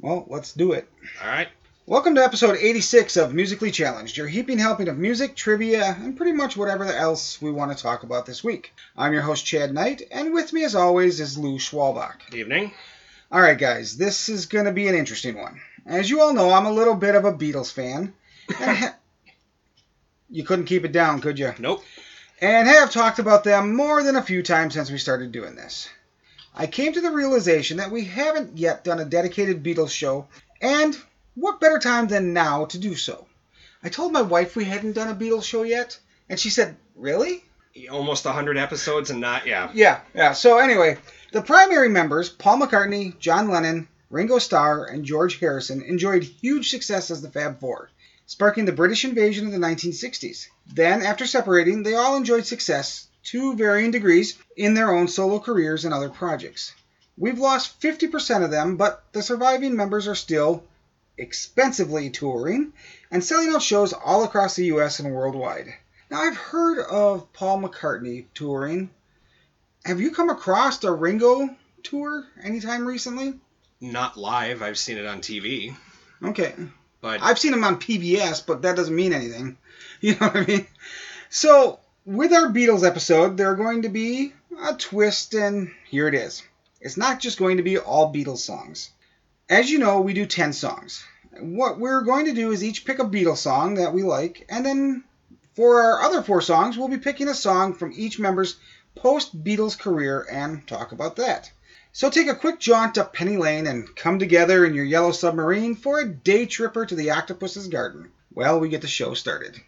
Well, let's do it. All right. Welcome to episode 86 of Musically Challenged, your heaping helping of music, trivia, and pretty much whatever else we want to talk about this week. I'm your host, Chad Knight, and with me, as always, is Lou Schwalbach. Good evening. All right, guys, this is going to be an interesting one. As you all know, I'm a little bit of a Beatles fan. ha- you couldn't keep it down, could you? Nope. And have talked about them more than a few times since we started doing this. I came to the realization that we haven't yet done a dedicated Beatles show, and what better time than now to do so? I told my wife we hadn't done a Beatles show yet, and she said, Really? Almost 100 episodes and not, yeah. Yeah, yeah. So, anyway, the primary members, Paul McCartney, John Lennon, Ringo Starr, and George Harrison, enjoyed huge success as the Fab Four, sparking the British invasion of the 1960s. Then, after separating, they all enjoyed success to varying degrees in their own solo careers and other projects. We've lost 50% of them, but the surviving members are still expensively touring and selling out shows all across the US and worldwide. Now, I've heard of Paul McCartney touring. Have you come across a Ringo tour anytime recently? Not live. I've seen it on TV. Okay. But I've seen him on PBS, but that doesn't mean anything. You know what I mean? So, with our Beatles episode, there are going to be a twist, and here it is. It's not just going to be all Beatles songs. As you know, we do 10 songs. What we're going to do is each pick a Beatles song that we like, and then for our other four songs, we'll be picking a song from each member's post Beatles career and talk about that. So take a quick jaunt up Penny Lane and come together in your yellow submarine for a day tripper to the octopus's garden. Well, we get the show started.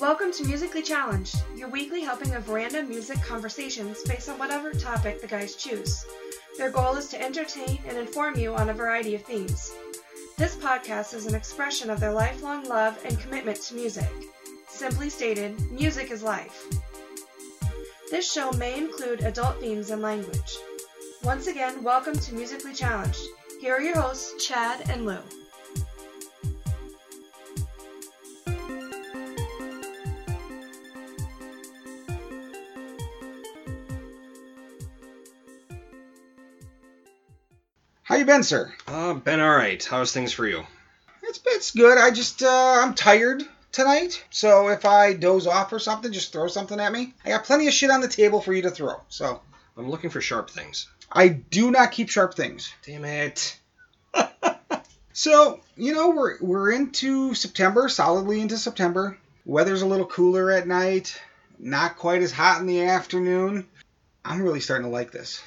Welcome to Musically Challenged, your weekly helping of random music conversations based on whatever topic the guys choose. Their goal is to entertain and inform you on a variety of themes. This podcast is an expression of their lifelong love and commitment to music. Simply stated, music is life. This show may include adult themes and language. Once again, welcome to Musically Challenged. Here are your hosts, Chad and Lou. How you been, sir? uh, been all right. How's things for you? It's it's good. I just uh, I'm tired tonight, so if I doze off or something, just throw something at me. I got plenty of shit on the table for you to throw. So I'm looking for sharp things. I do not keep sharp things. Damn it. So, you know, we're we're into September, solidly into September. Weather's a little cooler at night, not quite as hot in the afternoon. I'm really starting to like this.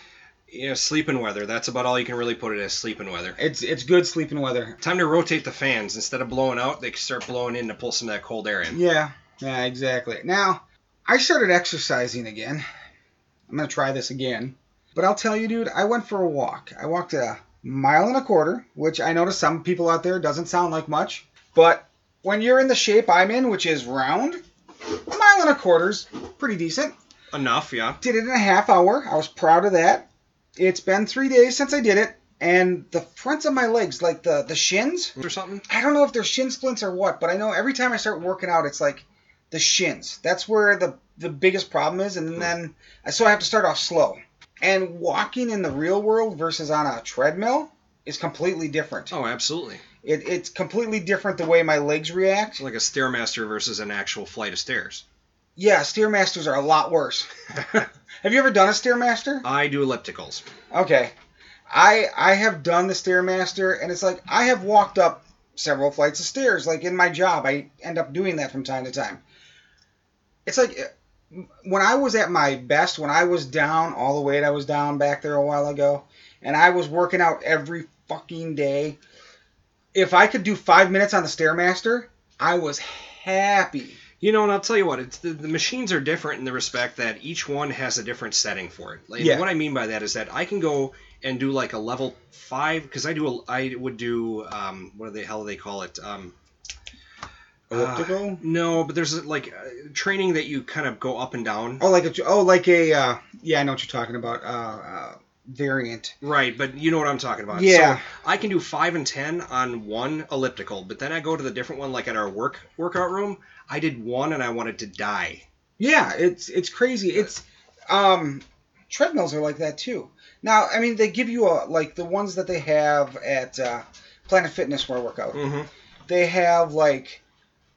Yeah, sleeping weather. That's about all you can really put it as sleeping weather. It's it's good sleeping weather. Time to rotate the fans. Instead of blowing out, they can start blowing in to pull some of that cold air in. Yeah, yeah, exactly. Now, I started exercising again. I'm gonna try this again. But I'll tell you, dude, I went for a walk. I walked a mile and a quarter, which I know to some people out there doesn't sound like much. But when you're in the shape I'm in, which is round, a mile and a quarter's pretty decent. Enough, yeah. Did it in a half hour. I was proud of that. It's been three days since I did it, and the fronts of my legs, like the the shins, Or something? I don't know if they're shin splints or what, but I know every time I start working out, it's like the shins. That's where the the biggest problem is, and hmm. then so I have to start off slow. And walking in the real world versus on a treadmill is completely different. Oh, absolutely. It, it's completely different the way my legs react. It's like a stairmaster versus an actual flight of stairs. Yeah, stairmasters are a lot worse. have you ever done a stairmaster? I do ellipticals. Okay. I I have done the stairmaster and it's like I have walked up several flights of stairs like in my job I end up doing that from time to time. It's like uh, when I was at my best when I was down all the weight I was down back there a while ago and I was working out every fucking day if I could do 5 minutes on the stairmaster I was happy. You know, and I'll tell you what, it's the, the machines are different in the respect that each one has a different setting for it. Like, Yeah. What I mean by that is that I can go and do like a level five because I do a, I would do um, what the hell do they call it? Um, Elliptical? uh, no, but there's like uh, training that you kind of go up and down. oh like a oh like a uh, yeah I know what you're talking about uh, uh variant. Right, but you know what I'm talking about. Yeah. So I can do five and ten on one elliptical, but then I go to the different one, like at our work workout room. I did one and I wanted to die. Yeah, it's it's crazy. It's um treadmills are like that too. Now, I mean, they give you a like the ones that they have at uh, Planet Fitness where I work out. Mm-hmm. They have like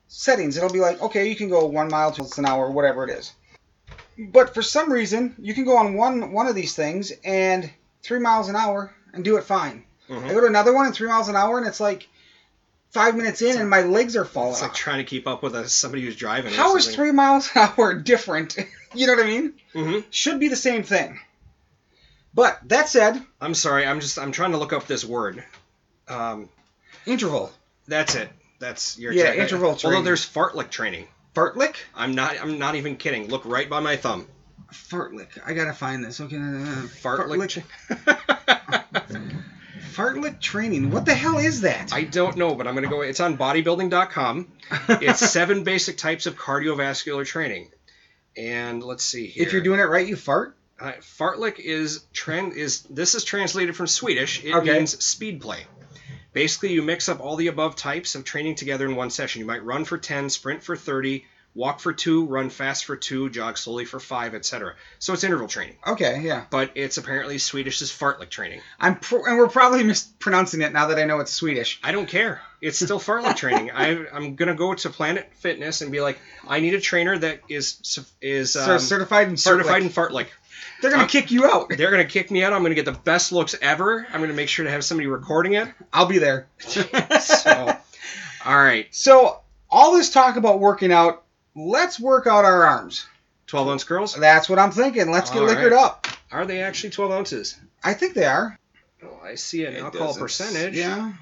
settings. It'll be like, okay, you can go one mile to an hour, whatever it is. But for some reason, you can go on one one of these things and three miles an hour and do it fine. I Mm-hmm. go to another one and three miles an hour and it's like five minutes in and my legs are falling It's like off. trying to keep up with a, somebody who's driving. How is three miles an hour different? you know what I mean? Mm-hmm. Should be the same thing. But that said, I'm sorry. I'm just. I'm trying to look up this word. Um, interval. that's it. That's your Yeah, tra- interval Although training. there's fartlek training. Fartlick? I'm not. I'm not even kidding. Look right by my thumb. Fartlick. I gotta find this. Okay. Uh, Fartlek. Fartlick training. What the hell is that? I don't know, but I'm gonna go. It's on bodybuilding.com. It's seven basic types of cardiovascular training. And let's see here. if you're doing it right, you fart. Uh, fartlek is tran is this is translated from Swedish. It Okay. means speed play. Basically, you mix up all the above types of training together in one session. You might run for 10, sprint for 30, walk for 2, run fast for 2, jog slowly for 5, etc. So it's interval training, Okay, yeah. but it's apparently Swedish's fartlek training. I'm pro- and we're probably mispronouncing it now that I know it's Swedish. I don't care. It's still fartlek training. I, I'm gonna go to Planet Fitness and be like, I need a trainer that is is um, certified in certified fartlick. in fartlek. They're gonna I'm- kick you out. They're gonna kick me out. I'm gonna get the best looks ever. I'm gonna make sure to have somebody recording it. I'll be there. So, all right, So all this talk about working out, let's work out our arms. 12 ounce girls. That's what I'm thinking. Let's get All liquored right. up. Are they actually 12 ounces? I think they are. Oh, I see an It alcohol doesn't- percentage. Yeah.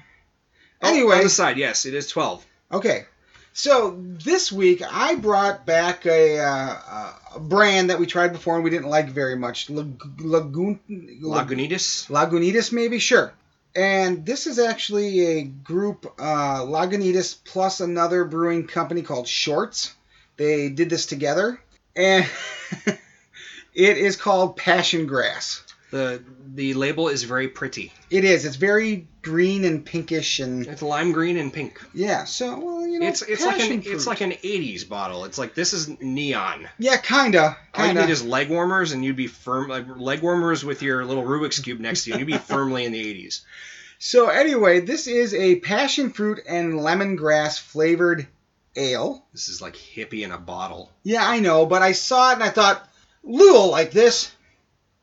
Oh, Anyway. on the side, yes, it is 12. Okay. So this week I brought back a, uh, a brand that we tried before and we didn't like very much. Lag- Lagoon. Lagunitas. Lagunitas, maybe? Sure. And this is actually a group, uh, Lagunitas plus another brewing company called Shorts. They did this together. And it is called Passion Grass. The the label is very pretty. It is. It's very green and pinkish and It's lime green and pink. yeah. So well, you know, It's it's like passion an fruit. it's like an 80s bottle. It's like this is neon. yeah, kinda, All you kinda. need is leg warmers, and you'd be firm like leg warmers with your little Rubik's cube next to you. and You'd be firmly in the 80s. So anyway, this is a passion fruit and lemongrass flavored ale. This is like hippie in a bottle. Yeah, I know, but I saw it and I thought, Lou like this.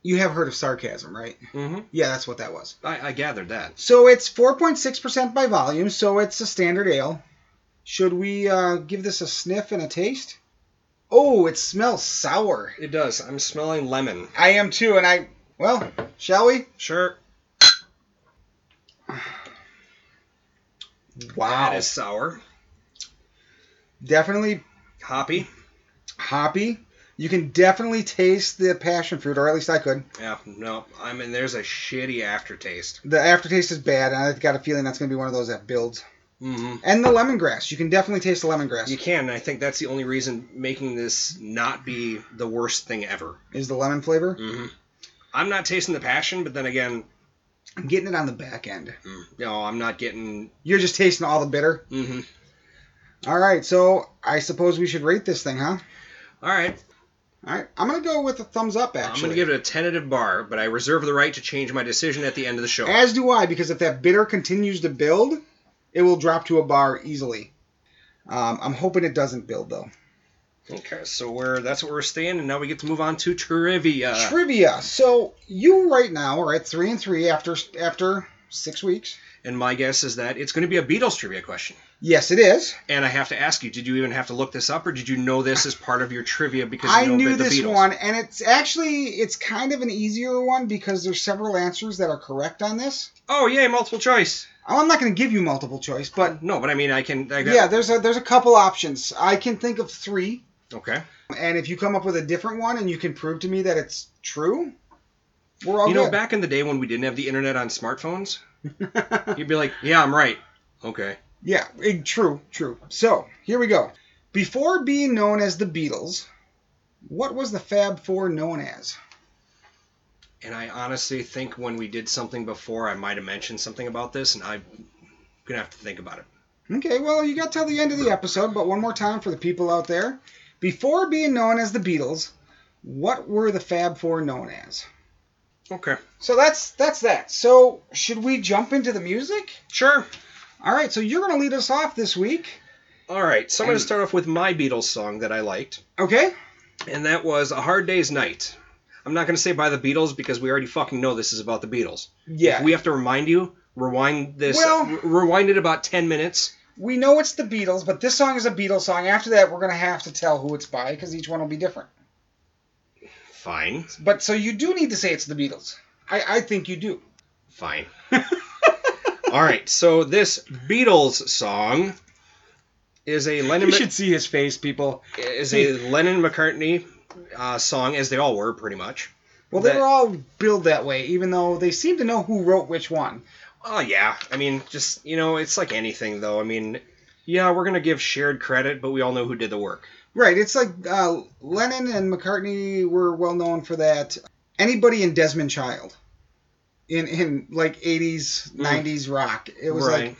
You have heard of sarcasm, right? Mm-hmm. Yeah, that's what that was. I, I gathered that. So it's 4.6% by volume, so it's a standard ale. Should we uh, give this a sniff and a taste? Oh, it smells sour. It does. I'm smelling lemon. I am too, and I. Well, shall we? Sure. Wow. That is sour. Definitely Hoppy. hoppy. You can definitely taste the passion fruit, or at least I could. Yeah, no. I mean, there's a shitty aftertaste. The aftertaste is bad, and I've got a feeling that's going to be one of those that builds. Mm-hmm. And the lemongrass. You can definitely taste the lemongrass. You can, and I think that's the only reason making this not be the worst thing ever. Is the lemon flavor? Mm-hmm. I'm not tasting the passion, but then again, I'm getting it on the back end. mm, no, I'm not getting. You're just tasting all the bitter. Mm-hmm. All right, so I suppose we should rate this thing, huh? All right, All right, I'm gonna go with a thumbs up. Actually, I'm going to give it a tentative bar, but I reserve the right to change my decision at the end of the show. As do I, because if that bitter continues to build, it will drop to a bar easily. Um, I'm hoping it doesn't build though. Okay, so we're that's what we're staying, and now we get to move on to trivia. Trivia. So you right now are at three and three after after six weeks. And my guess is that it's going to be a Beatles trivia question. Yes, it is. And I have to ask you, did you even have to look this up, or did you know this as part of your trivia because you I know knew the this Beatles? one, and it's actually it's kind of an easier one because there's several answers that are correct on this. Oh, yay, multiple choice. Oh, I'm not going to give you multiple choice, but No, but I mean, I can. I got, yeah, there's a there's a couple options. I can think of three, Okay. and if you come up with a different one and you can prove to me that it's true, we're all you know, good. back in the day when we didn't have the internet on smartphones, you'd be like, "Yeah, I'm right." Okay. yeah, eh, true, true. So here we go. Before being known as the Beatles, what was the Fab Four known as? And I honestly think when we did something before, I might have mentioned something about this, and I'm gonna have to think about it. Okay, well, you got till the end of the episode, but one more time for the people out there. Before being known as the Beatles, what were the Fab Four known as? Okay. So that's that's that. So should we jump into the music? Sure. All right. So you're going to lead us off this week. All right. So I'm going to start off with my Beatles song that I liked, Okay. and that was "A Hard Day's Night." I'm not going to say by the Beatles because we already fucking know this is about the Beatles. Yeah. If we have to remind you, rewind this. Well- r- rewind it about ten minutes. we know it's the Beatles, but this song is a Beatles song. After that, we're going to have to tell who it's by because each one will be different. Fine. But so you do need to say it's the Beatles. I, I think you do. Fine. All right. So this Beatles song is a Lennon You should see his face, people. is a Lennon McCartney uh, song, as they all were pretty much. Well, they That- were all billed that way, even though they seem to know who wrote which one. Oh yeah, I mean, just you know, it's like anything though. I mean, yeah, we're gonna give shared credit, but we all know who did the work. Right. It's like uh, Lennon and McCartney were well known for that. Anybody in Desmond Child, in in like 80s, Mm. 90s rock, it was right. like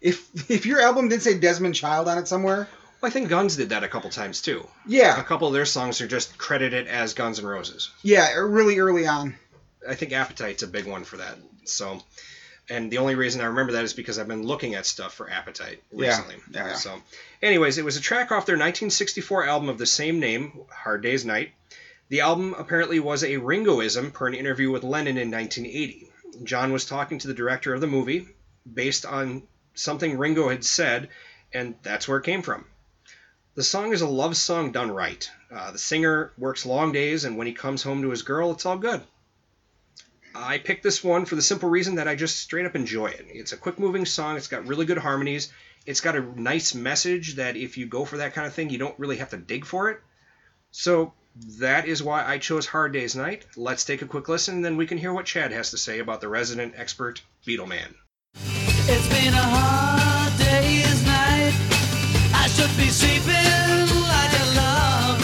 if if your album didn't say Desmond Child on it somewhere, Well, I think Guns did that a couple times too. Yeah. A couple of their songs are just credited as Guns N' Roses. yeah, really early on. I think Appetite's a big one for that. So, and the only reason I remember that is because I've been looking at stuff for Appetite recently. yeah, yeah. So, anyways, it was a track off their 1964 album of the same name, Hard Day's Night. The album apparently was a Ringoism per an interview with Lennon in 1980. John was talking to the director of the movie based on something Ringo had said, and that's where it came from. The song is a love song done right. Uh, the singer works long days, and when he comes home to his girl, it's all good. I picked this one for the simple reason that I just straight up enjoy it. It's a quick moving song, it's got really good harmonies, it's got a nice message that if you go for that kind of thing, you don't really have to dig for it. So that is why I chose Hard Day's Night. Let's take a quick listen, and then we can hear what Chad has to say about the resident expert Beatle Man. It's been a hard day's night. I should be sleeping like a log.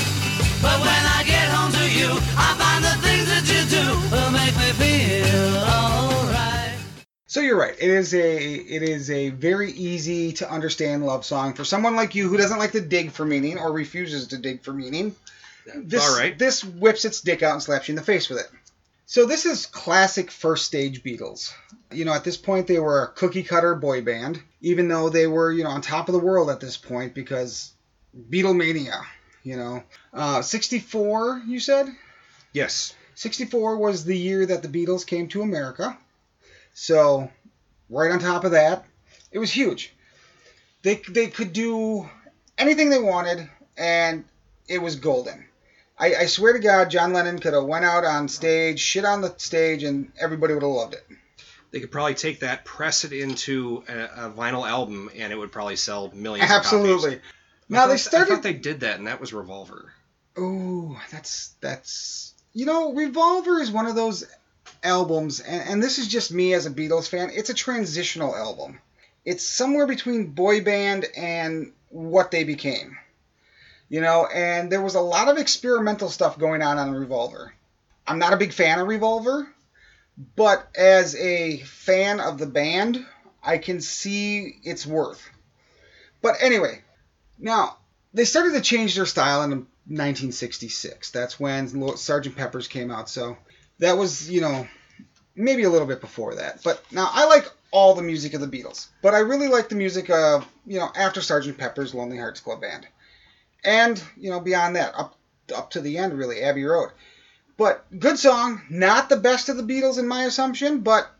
But when I get home to you, I find So you're right. It is a it is a very easy to understand love song for someone like you who doesn't like to dig for meaning or refuses to dig for meaning. This, All right. This whips its dick out and slaps you in the face with it. So this is classic first stage Beatles. You know, at this point they were a cookie cutter boy band, even though they were, you know, on top of the world at this point because Beatlemania, you know. Uh, 64, you said? Yes. 64 was the year that the Beatles came to America. So, right on top of that, it was huge. They, they could do anything they wanted, and it was golden. I, I swear to God, John Lennon could have went out on stage, shit on the stage, and everybody would have loved it. They could probably take that, press it into a, a vinyl album, and it would probably sell millions of Absolutely. Now I they thought- I started. thought they did that, and that was Revolver. Oh, that's that's you know, Revolver is one of those albums, and, and this is just me as a Beatles fan. It's a transitional album. It's somewhere between boy band and what they became. You know, and there was a lot of experimental stuff going on on Revolver. I'm not a big fan of Revolver, but as a fan of the band, I can see its worth. But anyway, now they started to change their style in 1966. That's when Sgt. Pepper's came out. So that was, you know, maybe a little bit before that. But now I like all the music of the Beatles, but I really like the music of, you know, after Sgt. Pepper's Lonely Hearts Club Band. And, you know, beyond that, up up to the end really, Abbey Road. But good song, not the best of the Beatles in my assumption, but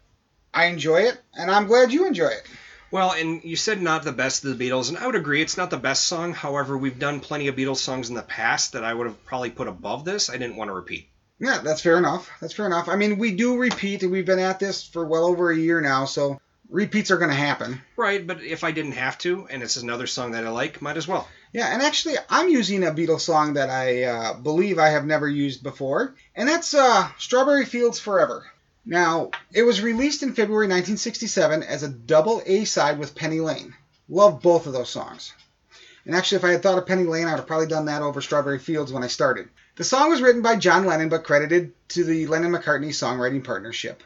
I enjoy it and I'm glad you enjoy it. Well, and you said not the best of the Beatles, and I would agree it's not the best song. However, we've done plenty of Beatles songs in the past that I would have probably put above this. I didn't want to repeat. Yeah, that's fair enough. That's fair enough. I mean, we do repeat, and we've been at this for well over a year now, so repeats are going to happen. Right, but if I didn't have to, and it's another song that I like, might as well. Yeah, and actually, I'm using a Beatles song that I uh, believe I have never used before, and that's uh, Strawberry Fields Forever. Now, it was released in February 1967 as a double A side with Penny Lane. Love both of those songs. And actually, if I had thought of Penny Lane, I would have probably done that over Strawberry Fields when I started. The song was written by John Lennon but credited to the Lennon McCartney songwriting partnership.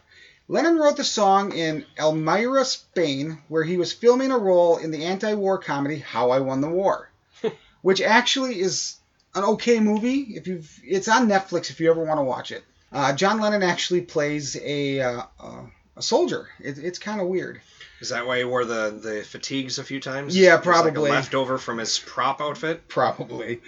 Lennon wrote the song in Almería, Spain, where he was filming a role in the anti war comedy How I Won the War, which actually is an okay movie. If you've, it's on Netflix if you ever want to watch it. Uh, John Lennon actually plays a uh, uh, a soldier. It, it's kind of weird. Is that why he wore the, the fatigues a few times? Yeah, was like probably. leftover from his prop outfit. Probably.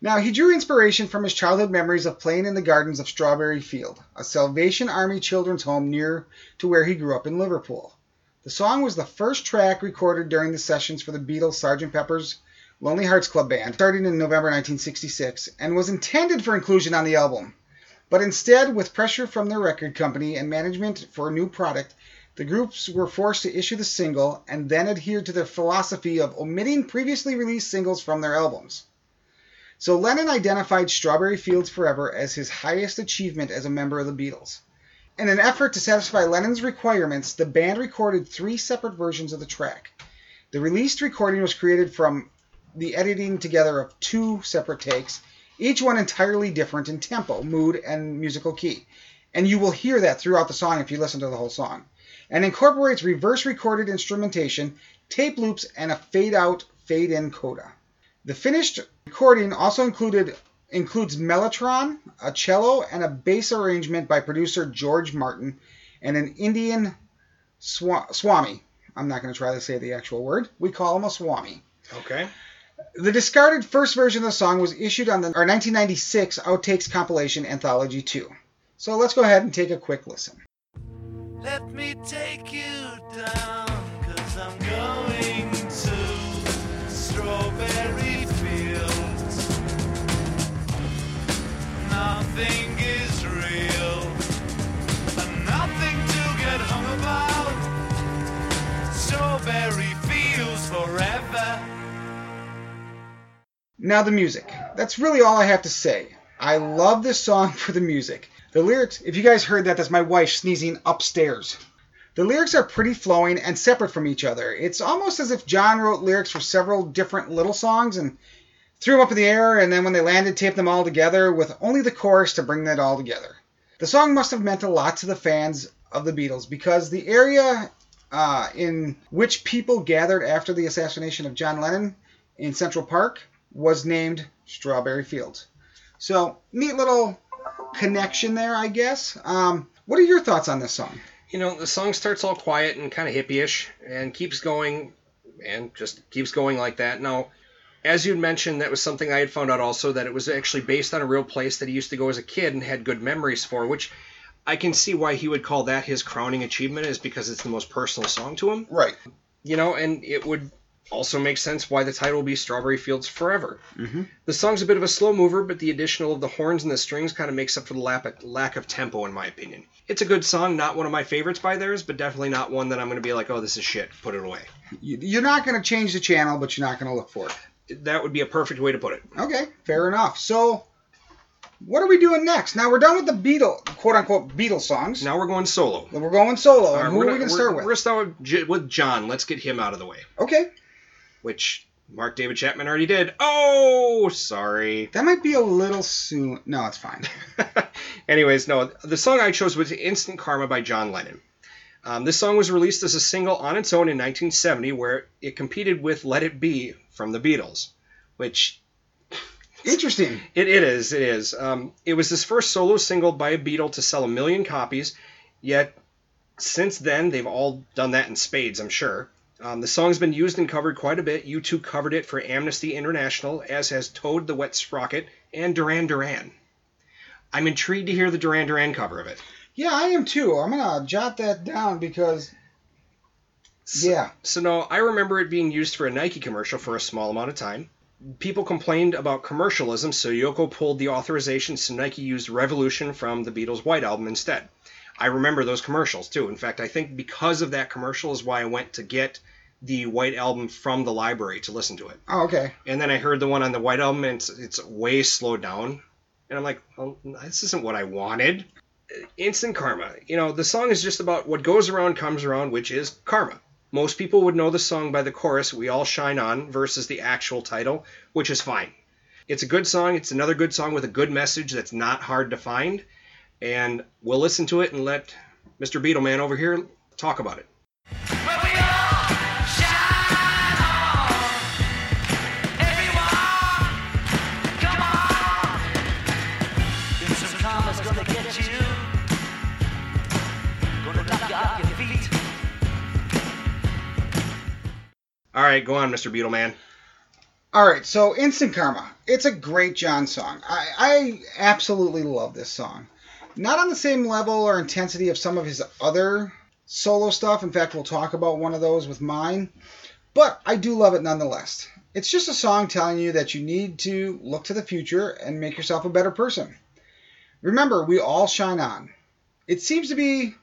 Now, he drew inspiration from his childhood memories of playing in the gardens of Strawberry Field, a Salvation Army children's home near to where he grew up in Liverpool. The song was the first track recorded during the sessions for the Beatles' Sgt. Pepper's Lonely Hearts Club Band, starting in November 1966, and was intended for inclusion on the album. But instead, with pressure from their record company and management for a new product, the groups were forced to issue the single and then adhere to their philosophy of omitting previously released singles from their albums. So Lennon identified Strawberry Fields Forever as his highest achievement as a member of the Beatles. In an effort to satisfy Lennon's requirements, the band recorded three separate versions of the track. The released recording was created from the editing together of two separate takes, each one entirely different in tempo, mood, and musical key. And you will hear that throughout the song if you listen to the whole song. And incorporates reverse recorded instrumentation, tape loops, and a fade out, fade in coda. The finished recording also included includes mellotron, a cello, and a bass arrangement by producer George Martin, and an Indian swa- swami. I'm not going to try to say the actual word. We call him a swami. Okay. The discarded first version of the song was issued on the our 1996 Outtakes compilation Anthology 2. So let's go ahead and take a quick listen. Let me take you down, cause I'm going Now the music. That's really all I have to say. I love this song for the music. The lyrics, if you guys heard that, that's my wife sneezing upstairs. The lyrics are pretty flowing and separate from each other. It's almost as if John wrote lyrics for several different little songs and threw them up in the air, and then when they landed, taped them all together with only the chorus to bring that all together. The song must have meant a lot to the fans of the Beatles because the area uh, in which people gathered after the assassination of John Lennon in Central Park was named Strawberry Fields. So, neat little connection there, I guess. Um, what are your thoughts on this song? You know, the song starts all quiet and kind of hippie-ish and keeps going and just keeps going like that. Now, as you'd mentioned, that was something I had found out also that it was actually based on a real place that he used to go as a kid and had good memories for, which I can see why he would call that his crowning achievement is because it's the most personal song to him. Right. You know, and it would also make sense why the title will be Strawberry Fields Forever. Mm-hmm. The song's a bit of a slow mover, but the additional of the horns and the strings kind of makes up for the lap- lack of tempo, in my opinion. It's a good song, not one of my favorites by theirs, but definitely not one that I'm going to be like, oh, this is shit, put it away. You're not going to change the channel, but you're not going to look for it. That would be a perfect way to put it. Okay, fair enough. So, what are we doing next? Now we're done with the Beatle, quote unquote, Beatles songs. Now we're going solo. Then we're going solo. And who are we gonna- going to we're- going to start with, J- with John. Let's get him out of the way, Okay, which Mark David Chapman already did. Oh, sorry. that might be a little soon. No, it's fine. Anyways, no, the song I chose was Instant Karma by John Lennon. Um, this song was released as a single on its own in 1970, where it competed with Let It Be from the Beatles, which Interesting. it, it is. It is. Um, it was his first solo single by a Beatle to sell a million copies, yet since then they've all done that in spades, I'm sure. Um, the song's been used and covered quite a bit. U2 covered it for Amnesty International, as has Toad the Wet Sprocket and Duran Duran. I'm intrigued to hear the Duran Duran cover of it. Yeah, I am too. I'm gonna jot that down because So- yeah, So no, I remember it being used for a Nike commercial for a small amount of time. People complained about commercialism, so Yoko pulled the authorization, so Nike used Revolution from the Beatles' White Album instead. I remember those commercials too. In fact, I think because of that commercial is why I went to get the White Album from the library to listen to it. oh, okay. And then I heard the one on the White Album, and it's, it's way slowed down. And I'm like, well, this isn't what I wanted. Instant Karma. You know, the song is just about what goes around comes around, which is karma. Most people would know the song by the chorus, We All Shine On, versus the actual title, which is fine. It's a good song. It's another good song with a good message that's not hard to find. And we'll listen to it and let Mr. Beetleman over here talk about it. All right, go on, Mr. Beetleman. All right, so Instant Karma. It's a great John song. I, I absolutely love this song. Not on the same level or intensity of some of his other solo stuff. In fact, we'll talk about one of those with mine. But I do love it nonetheless. It's just a song telling you that you need to look to the future and make yourself a better person. Remember, we all shine on. It seems to be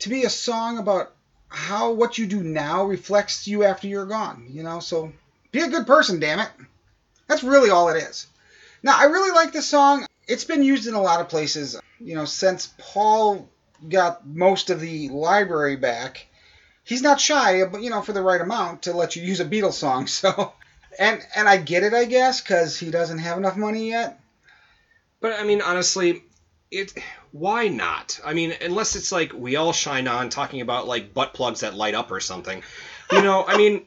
to be a song about how what you do now reflects you after you're gone, you know? So be a good person, damn it. That's really all it is. Now, I really like this song. It's been used in a lot of places, you know, since Paul got most of the library back. He's not shy, but you know, for the right amount to let you use a Beatles song. So, and and I get it, I guess, because he doesn't have enough money yet. But I mean, honestly, it why not? I mean, unless it's like we all shine on talking about like butt plugs that light up or something. You know, I mean,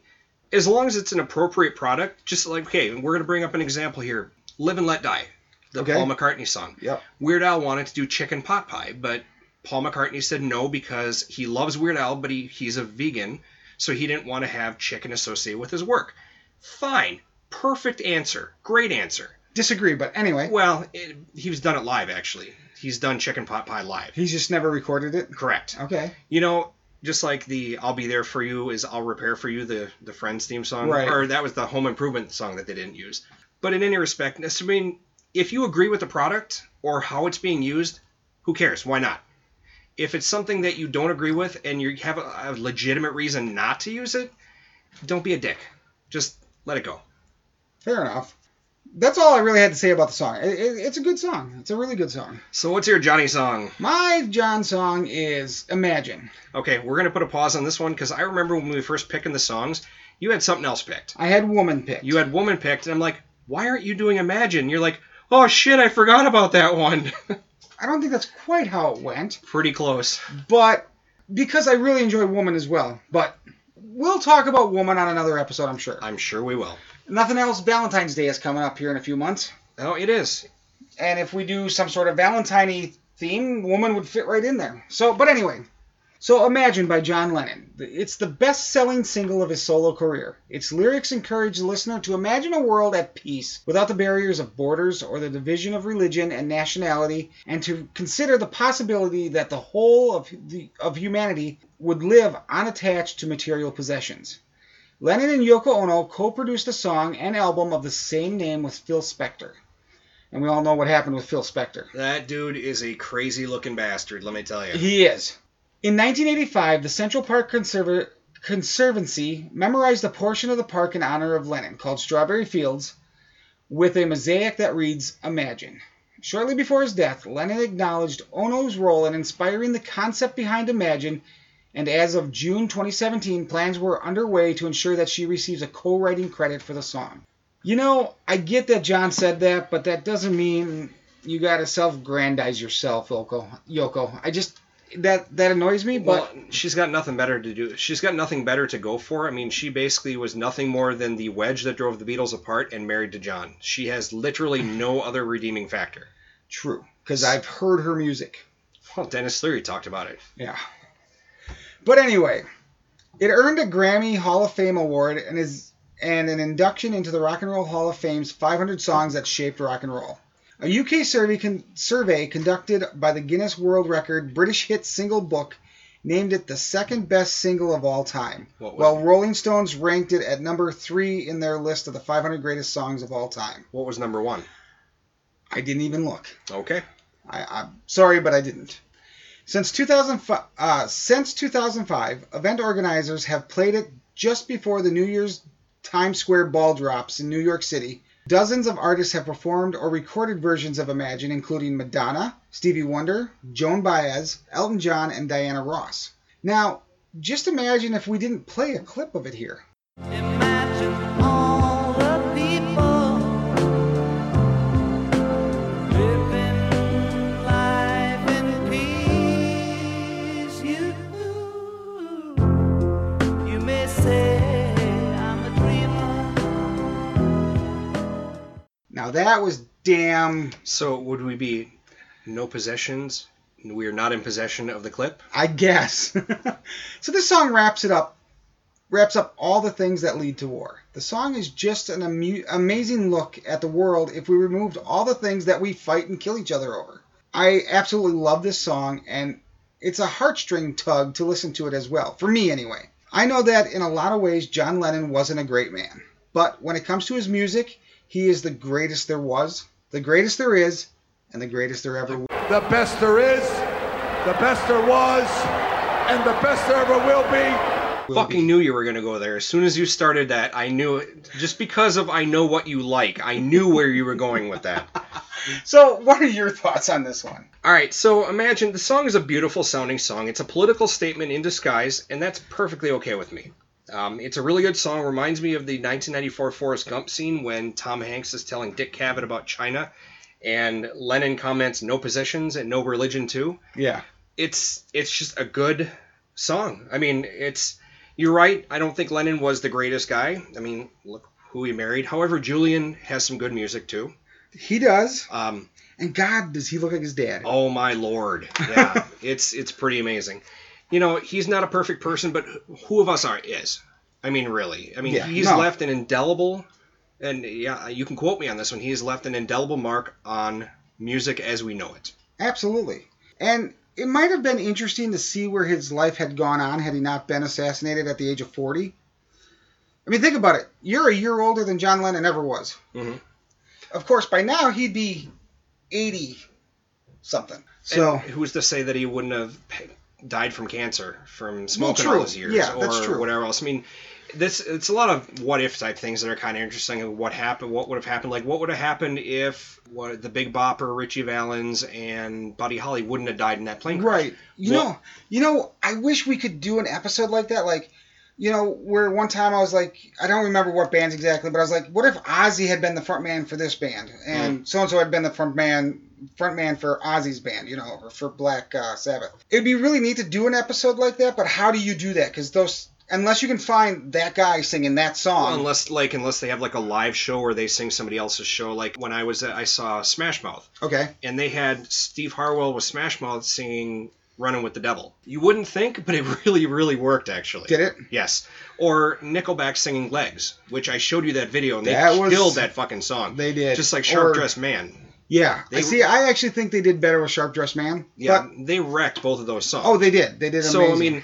as long as it's an appropriate product, just like okay, we're gonna bring up an example here. Live and Let Die, the Okay. Paul McCartney song. Yeah. Weird Al wanted to do chicken pot pie, but Paul McCartney said no because he loves Weird Al, but he, he's a vegan, so he didn't want to have chicken associated with his work. Fine. Perfect answer. Great answer. Disagree, but anyway, Well, it, was done it live, actually. He's done chicken pot pie live. he's just never recorded it. Correct. Okay. You know, just like the "I'll be there for you" is "I'll repair for you" the the Friends theme song, Right. or that was the Home Improvement song that they didn't use. But in any respect, I mean, if you agree with the product or how it's being used, who cares? Why not? If it's something that you don't agree with and you have a, a legitimate reason not to use it, don't be a dick. Just let it go. Fair enough. That's all I really had to say about the song. It, it, it's a good song. It's a really good song. So, what's your Johnny song? My John song is Imagine. Okay, we're gonna put a pause on this one because I remember when we were first picking the songs, you had something else picked. I had Woman picked. You had woman picked, and I'm like, why aren't you doing Imagine? You're like, oh shit, I forgot about that one. I don't think that's quite how it went, Pretty close. but because I really enjoy Woman as well. But we'll talk about Woman on another episode, I'm sure. I'm sure we will. Nothing else. Valentine's Day is coming up here in a few months, Oh, it is. and if we do some sort of Valentine theme, Woman would fit right in there. So, but anyway. So Imagine by John Lennon. It's the best-selling single of his solo career. Its lyrics encourage the listener to imagine a world at peace without the barriers of borders or the division of religion and nationality and to consider the possibility that the whole of the of humanity would live unattached to material possessions. Lennon and Yoko Ono co-produced a song and album of the same name with Phil Spector. And we all know what happened with Phil Spector. That dude is a crazy looking bastard, let me tell you. He is. In 1985, the Central Park Conserva- Conservancy memorized a portion of the park in honor of Lennon called Strawberry Fields with a mosaic that reads Imagine. Shortly before his death, Lennon acknowledged Ono's role in inspiring the concept behind Imagine, and as of June 2017, plans were underway to ensure that she receives a co writing credit for the song. You know, I get that John said that, but that doesn't mean you gotta self-grandize yourself, Yoko. Yoko. I just that that annoys me, but Well, she's got nothing better to do. She's got nothing better to go for. I mean, she basically was nothing more than the wedge that drove the Beatles apart and married to John. She has literally no other redeeming factor. true because I've heard her music. Well, Denis Leary talked about it. Yeah. But anyway, it earned a Grammy Hall of Fame award and is and an induction into the Rock and Roll Hall of Fame's 500 songs that shaped rock and roll. A UK survey, con- survey conducted by the Guinness World Record British Hit Single Book named it the second best single of all time, while it? Rolling Stones ranked it at number three in their list of the 500 greatest songs of all time. What was number one? I didn't even look. Okay. I, I'm sorry, but I didn't. Since 2005, uh, since 2005, event organizers have played it just before the New Year's Times Square ball drops in New York City. Dozens of artists have performed or recorded versions of Imagine, including Madonna, Stevie Wonder, Joan Baez, Elton John, and Diana Ross. Now, just imagine if we didn't play a clip of it here. Now, that was damn. So would we be No possessions. We are not in possession of the clip. I guess. so this song wraps it up, wraps up all the things that lead to war. The song is just an amu- amazing look at the world if we removed all the things that we fight and kill each other over. I absolutely love this song, and it's a heartstring tug to listen to it as well, for me anyway. I know that in a lot of ways, John Lennon wasn't a great man, but when it comes to his music, he is the greatest there was, the greatest there is, and the greatest there ever will. the best there is, the best there was, and the best there ever will be. Fucking knew you were gonna go there. As soon as you started that, I knew it. Just because of I know what you like, I knew where you were going with that. So, what are your thoughts on this one? All right, so imagine the song is a beautiful sounding song. It's a political statement in disguise, and that's perfectly okay with me. Um, it's a really good song. Reminds me of the 1994 Forrest Gump scene when Tom Hanks is telling Dick Cavett about China, and Lennon comments "no possessions and no religion too." Yeah. It's it's just a good song. I mean, it's you're right. I don't think Lennon was the greatest guy. I mean, look who he married. However, Julian has some good music too. He does. Um, And God, does he look like his dad? Oh my lord! Yeah, it's it's pretty amazing. You know, he's not a perfect person, but who of us are is? I mean, really. I mean, Yeah, he's no. left an indelible, and yeah, you can quote me on this one. He has left an indelible mark on music as we know it. Absolutely. And it might have been interesting to see where his life had gone on had he not been assassinated at the age of 40. I mean, think about it. You're a year older than John Lennon ever was. Mhm. Of course, by now he'd be 80 something. So, And who's to say that he wouldn't have died from cancer from smoking true. all those years, Yeah, or that's true. whatever else? I mean. This it's a lot of what if type things that are kind of interesting. Of what happened, what would have happened? Like what would have happened if what the Big Bopper, Ritchie Valens, and Buddy Holly wouldn't have died in that plane crash? right. You Well- know, you know, I wish we could do an episode like that. Like, you know, where one time I was like, I don't remember what bands exactly, but I was like, what if Ozzy had been the front man for this band, and so and so had been the front man, front man for Ozzy's band, you know, or for Black uh, Sabbath. It'd be really neat to do an episode like that, but how do you do that? Because those, unless you can find that guy singing that song, Well, unless like unless they have like a live show where they sing somebody else's show. Like when I was at, I saw Smash Mouth okay, and they had Steve Harwell with Smash Mouth singing "Running with the Devil." You wouldn't think, but it really really worked actually. did it? Yes. Or Nickelback singing "Legs," which I showed you that video and they was- killed that fucking song. They did. Just like Sharp Dressed Man. Yeah, I They- see. I actually think they did better with Sharp Dressed Man. Yeah, But, they wrecked both of those songs. oh, they did. They did. Amazing. So. I mean,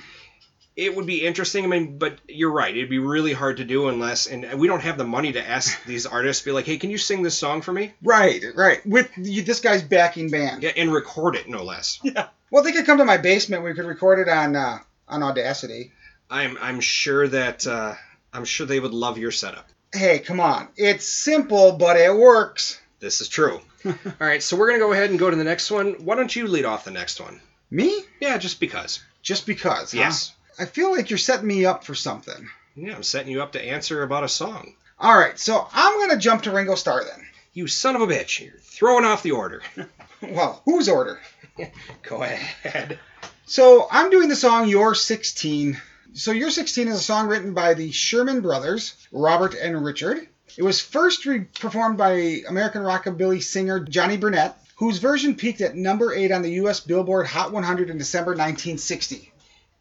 it would be interesting. I mean, but you're right. It'd be really hard to do unless, and we don't have the money to ask these artists, be like, hey, can you sing this song for me? Right, right. With you, this guy's backing band. Yeah, and record it, no less. Yeah. Well, they could come to my basement. We could record it on uh, on Audacity. I'm I'm sure that uh, I'm sure they would love your setup. Hey, come on. It's simple, but it works. This is true. All right, so we're gonna go ahead and go to the next one. Why don't you lead off the next one? Me? Yeah, just because. Just because. huh? Yes. I feel like you're setting me up for something. Yeah, I'm setting you up to answer about a song. All right, so I'm gonna jump to Ringo Starr then. You son of a bitch! You're throwing off the order. Well, whose order? go ahead. So I'm doing the song "You're 16." So "You're 16" is a song written by the Sherman Brothers, Robert and Richard. It was first re- performed by American rockabilly singer Johnny Burnette, whose version peaked at number eight on the U.S. Billboard Hot 100 in December 1960,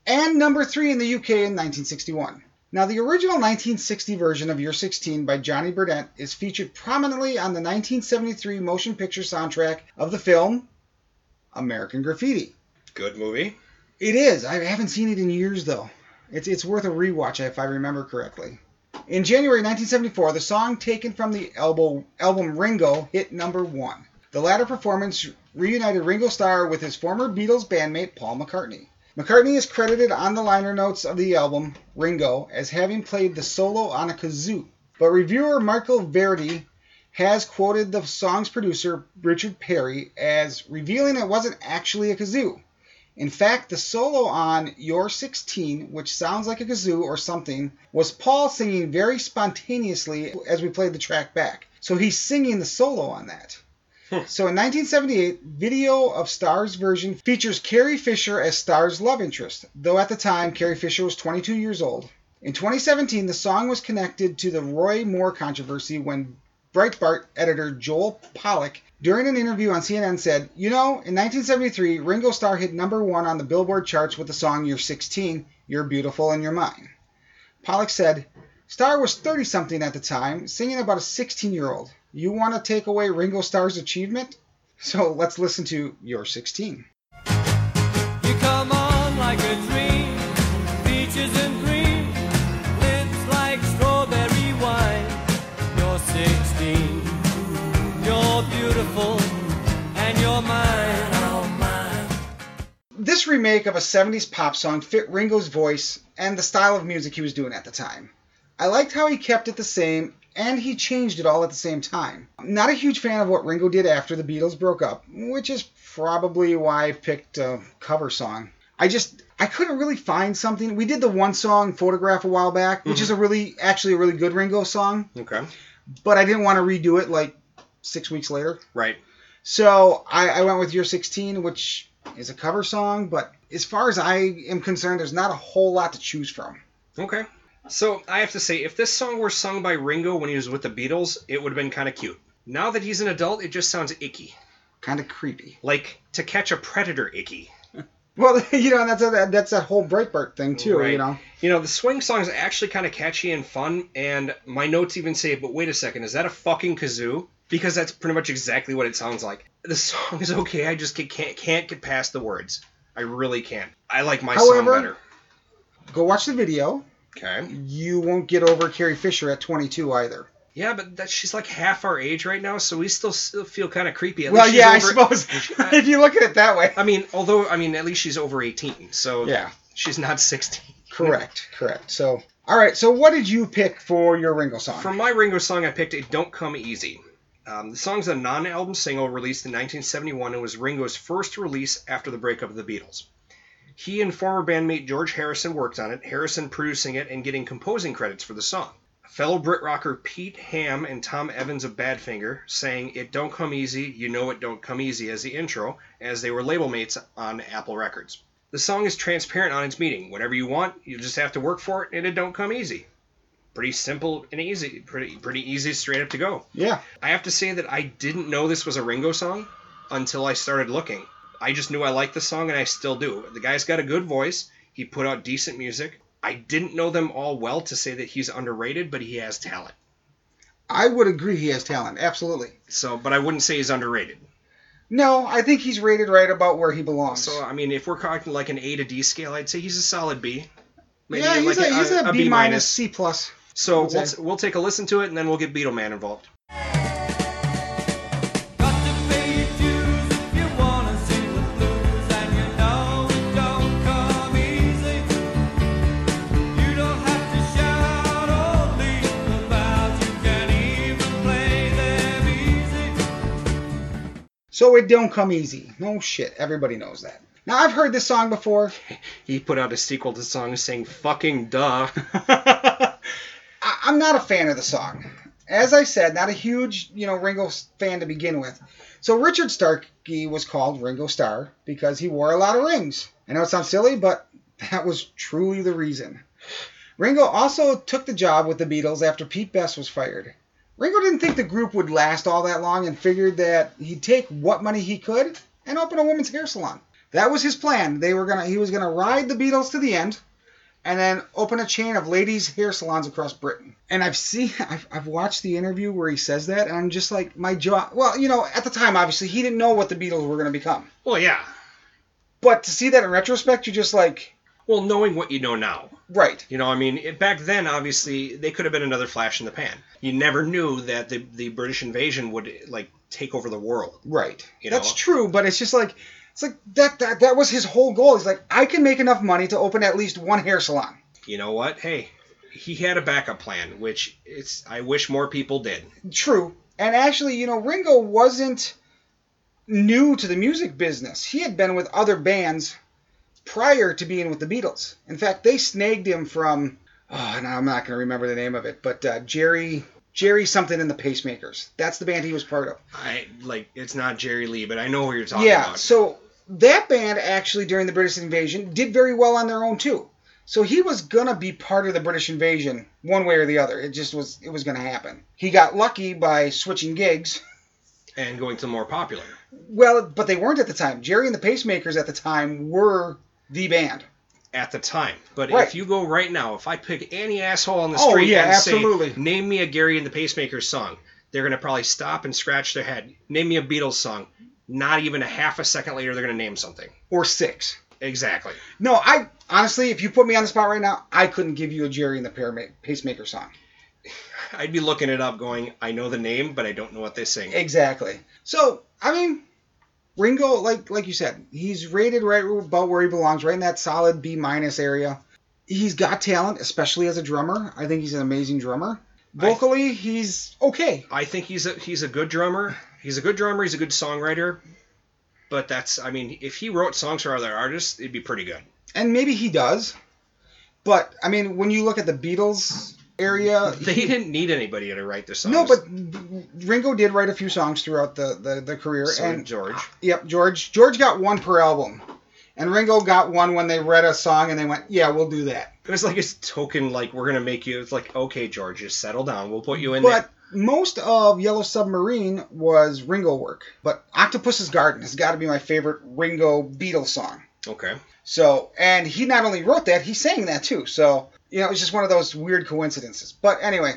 and number three in the UK in 1961. Now, the original 1960 version of You're 16 by Johnny Burnette is featured prominently on the 1973 motion picture soundtrack of the film American Graffiti. Good movie. It is. I haven't seen it in years though. It's it's worth a rewatch if I remember correctly. In January 1974, the song taken from the album, Ringo hit number one. The latter performance reunited Ringo Starr with his former Beatles bandmate Paul McCartney. McCartney is credited on the liner notes of the album Ringo as having played the solo on a kazoo, but reviewer Michael Verdi has quoted the song's producer Richard Perry as revealing it wasn't actually a kazoo. In fact, the solo on You're 16, which sounds like a kazoo or something, was Paul singing very spontaneously as we played the track back. So he's singing the solo on that. Hmm. So in 1978, video of Starr's version features Carrie Fisher as Starr's love interest, though at the time Carrie Fisher was 22 years old. In 2017, the song was connected to the Roy Moore controversy when Breitbart editor Joel Pollak during an interview on CNN said, You know, in 1973, Ringo Starr hit number one on the Billboard charts with the song You're 16, You're Beautiful, and You're Mine. Pollak said, Starr was 30 something at the time, singing about a 16 year old. You want to take away Ringo Starr's achievement? So let's listen to You're 16. You This remake of a 70s pop song fit Ringo's voice and the style of music he was doing at the time. I liked how he kept it the same and he changed it all at the same time. I'm not a huge fan of what Ringo did after the Beatles broke up, which is probably why I picked a cover song. I just I couldn't really find something. We did the one song photograph a while back, which is mm-hmm. a really actually a really good Ringo song, Okay. but I didn't want to redo it like six weeks later. Right. So I, I went with You're 16, which is a cover song, but as far as I am concerned, there's not a whole lot to choose from. Okay. So I have to say, if this song were sung by Ringo when he was with the Beatles, it would have been kind of cute. Now that he's an adult, it just sounds icky. Kind of creepy. Like to catch a predator icky. Well, you know, that's a, that's that whole Breitbart thing too. Right. You know, You know, the swing song is actually kind of catchy and fun, and my notes even say, but wait a second, is that a fucking kazoo? Because that's pretty much exactly what it sounds like. The song is okay, I just can't, can't get past the words. I really can't. I like my However- song better. go watch the video. Okay. You won't get over Carrie Fisher at 22 either. Yeah, but that she's like half our age right now, so we still, still feel kind of creepy. At well, yeah, I suppose if you look at it that way. I mean, although I mean, at least she's over 18, so Yeah, she's not 16. correct, correct. So, all right. So, what did you pick for your Ringo song? For my Ringo song, I picked "It Don't Come Easy." Um, the song's a non-album single released in 1971 and was Ringo's first release after the breakup of the Beatles. He and former bandmate George Harrison worked on it, Harrison producing it and getting composing credits for the song. Fellow Brit rocker Pete Ham and Tom Evans of Badfinger sang It Don't Come Easy, You Know It Don't Come Easy as the intro, as they were label mates on Apple Records. The song is transparent on its meaning. Whatever you want, you just have to work for it, and it don't come easy. Pretty simple and easy. Pretty pretty easy, straight up to go. yeah, I have to say that I didn't know this was a Ringo song until I started looking. I just knew I liked the song, and I still do. The guy's got a good voice. He put out decent music. I didn't know them all well to say that he's underrated, but he has talent. I would agree he has talent. Absolutely. So, but I wouldn't say he's underrated. No, I think he's rated right about where he belongs. So, I mean, if we're talking like an A to D scale, I'd say he's a solid B. yeah, he's like a, he's a, a B minus. C plus. So I'd we'll, say. we'll take a listen to it, and then we'll get Beatleman involved. Got to pay your dues if you wanna sing the blues, and you know it don't come easy. You don't have to shout or leap about, you can even play them easy. So it don't come easy. No shit. Everybody knows that. Now I've heard this song before. He put out a sequel to the song saying "fucking duh." I, I'm not a fan of the song. As I said, not a huge, you know, Ringo fan to begin with. So Richard Starkey was called Ringo Starr because he wore a lot of rings. I know it sounds silly, but that was truly the reason. Ringo also took the job with the Beatles after Pete Best was fired. Ringo didn't think the group would last all that long and figured that he'd take what money he could and open a women's hair salon. That was his plan. They were gonna he was gonna ride the Beatles to the end and then open a chain of ladies' hair salons across Britain. And I've seen, I've, I've watched the interview where he says that, and I'm just like, my jaw. Well, you know, at the time, obviously, he didn't know what the Beatles were going to become. well, yeah. But to see that in retrospect, you're just like, Well, knowing what you know now, right, you know, I mean, it, back then, obviously, they could have been another flash in the pan. You never knew that the the British invasion would like take over the world. right. You That's know? true, but it's just like, it's like that, that. That was his whole goal. He's like, I can make enough money to open at least one hair salon. You know what? Hey, he had a backup plan, which it's I wish more people did. True. And actually, you know, Ringo wasn't new to the music business. He had been with other bands prior to being with the Beatles. In fact, they snagged him from oh, now I'm not going to remember the name of it, but uh, Jerry Jerry something in the Pacemakers. That's the band he was part of. I like it's not Jerry Lee, but I know who you're talking Yeah, about. so that band actually during the British invasion did very well on their own too. So he was gonna be part of the British invasion one way or the other. It just was it was gonna happen. He got lucky by switching gigs. and going to more popular. Well, but they weren't at the time. Gerry and the Pacemakers at the time were the band. At the time, but Right. if you go right now, if I pick any asshole on the Oh, street yeah, and absolutely. say, "Name me a Gary and the Pacemakers song," they're gonna probably stop and scratch their head. Name me a Beatles song. Not even a half a second later, they're gonna name something. Or six. Exactly. No, I honestly, if you put me on the spot right now, I couldn't give you a Gerry and the Pacemaker song. I'd be looking it up, going, "I know the name, but I don't know what they sing." Exactly. So, I mean, Ringo, like like you said, he's rated right about where he belongs, right in that solid B minus area. He's got talent, especially as a drummer. I think he's an amazing drummer. Vocally, he's okay. I think he's a he's a good drummer. He's a good drummer. He's a good songwriter. But that's I mean, if he wrote songs for other artists, it'd be pretty good. And maybe he does. But, I mean, when you look at the Beatles area, They didn't need anybody to write their songs. no, but Ringo did write a few songs throughout the, the, the career. so and George. Yep, George. George got one per album, and Ringo got one when they read a song and they went, "Yeah, we'll do that." It was like a token, like we're gonna make you. It's like okay, George, just settle down. We'll put you in But most of Yellow Submarine was Ringo work. But Octopus's Garden has got to be my favorite Ringo Beatles song. Okay. So, and he not only wrote that, he sang that too. So, you know, it's just one of those weird coincidences. But anyway,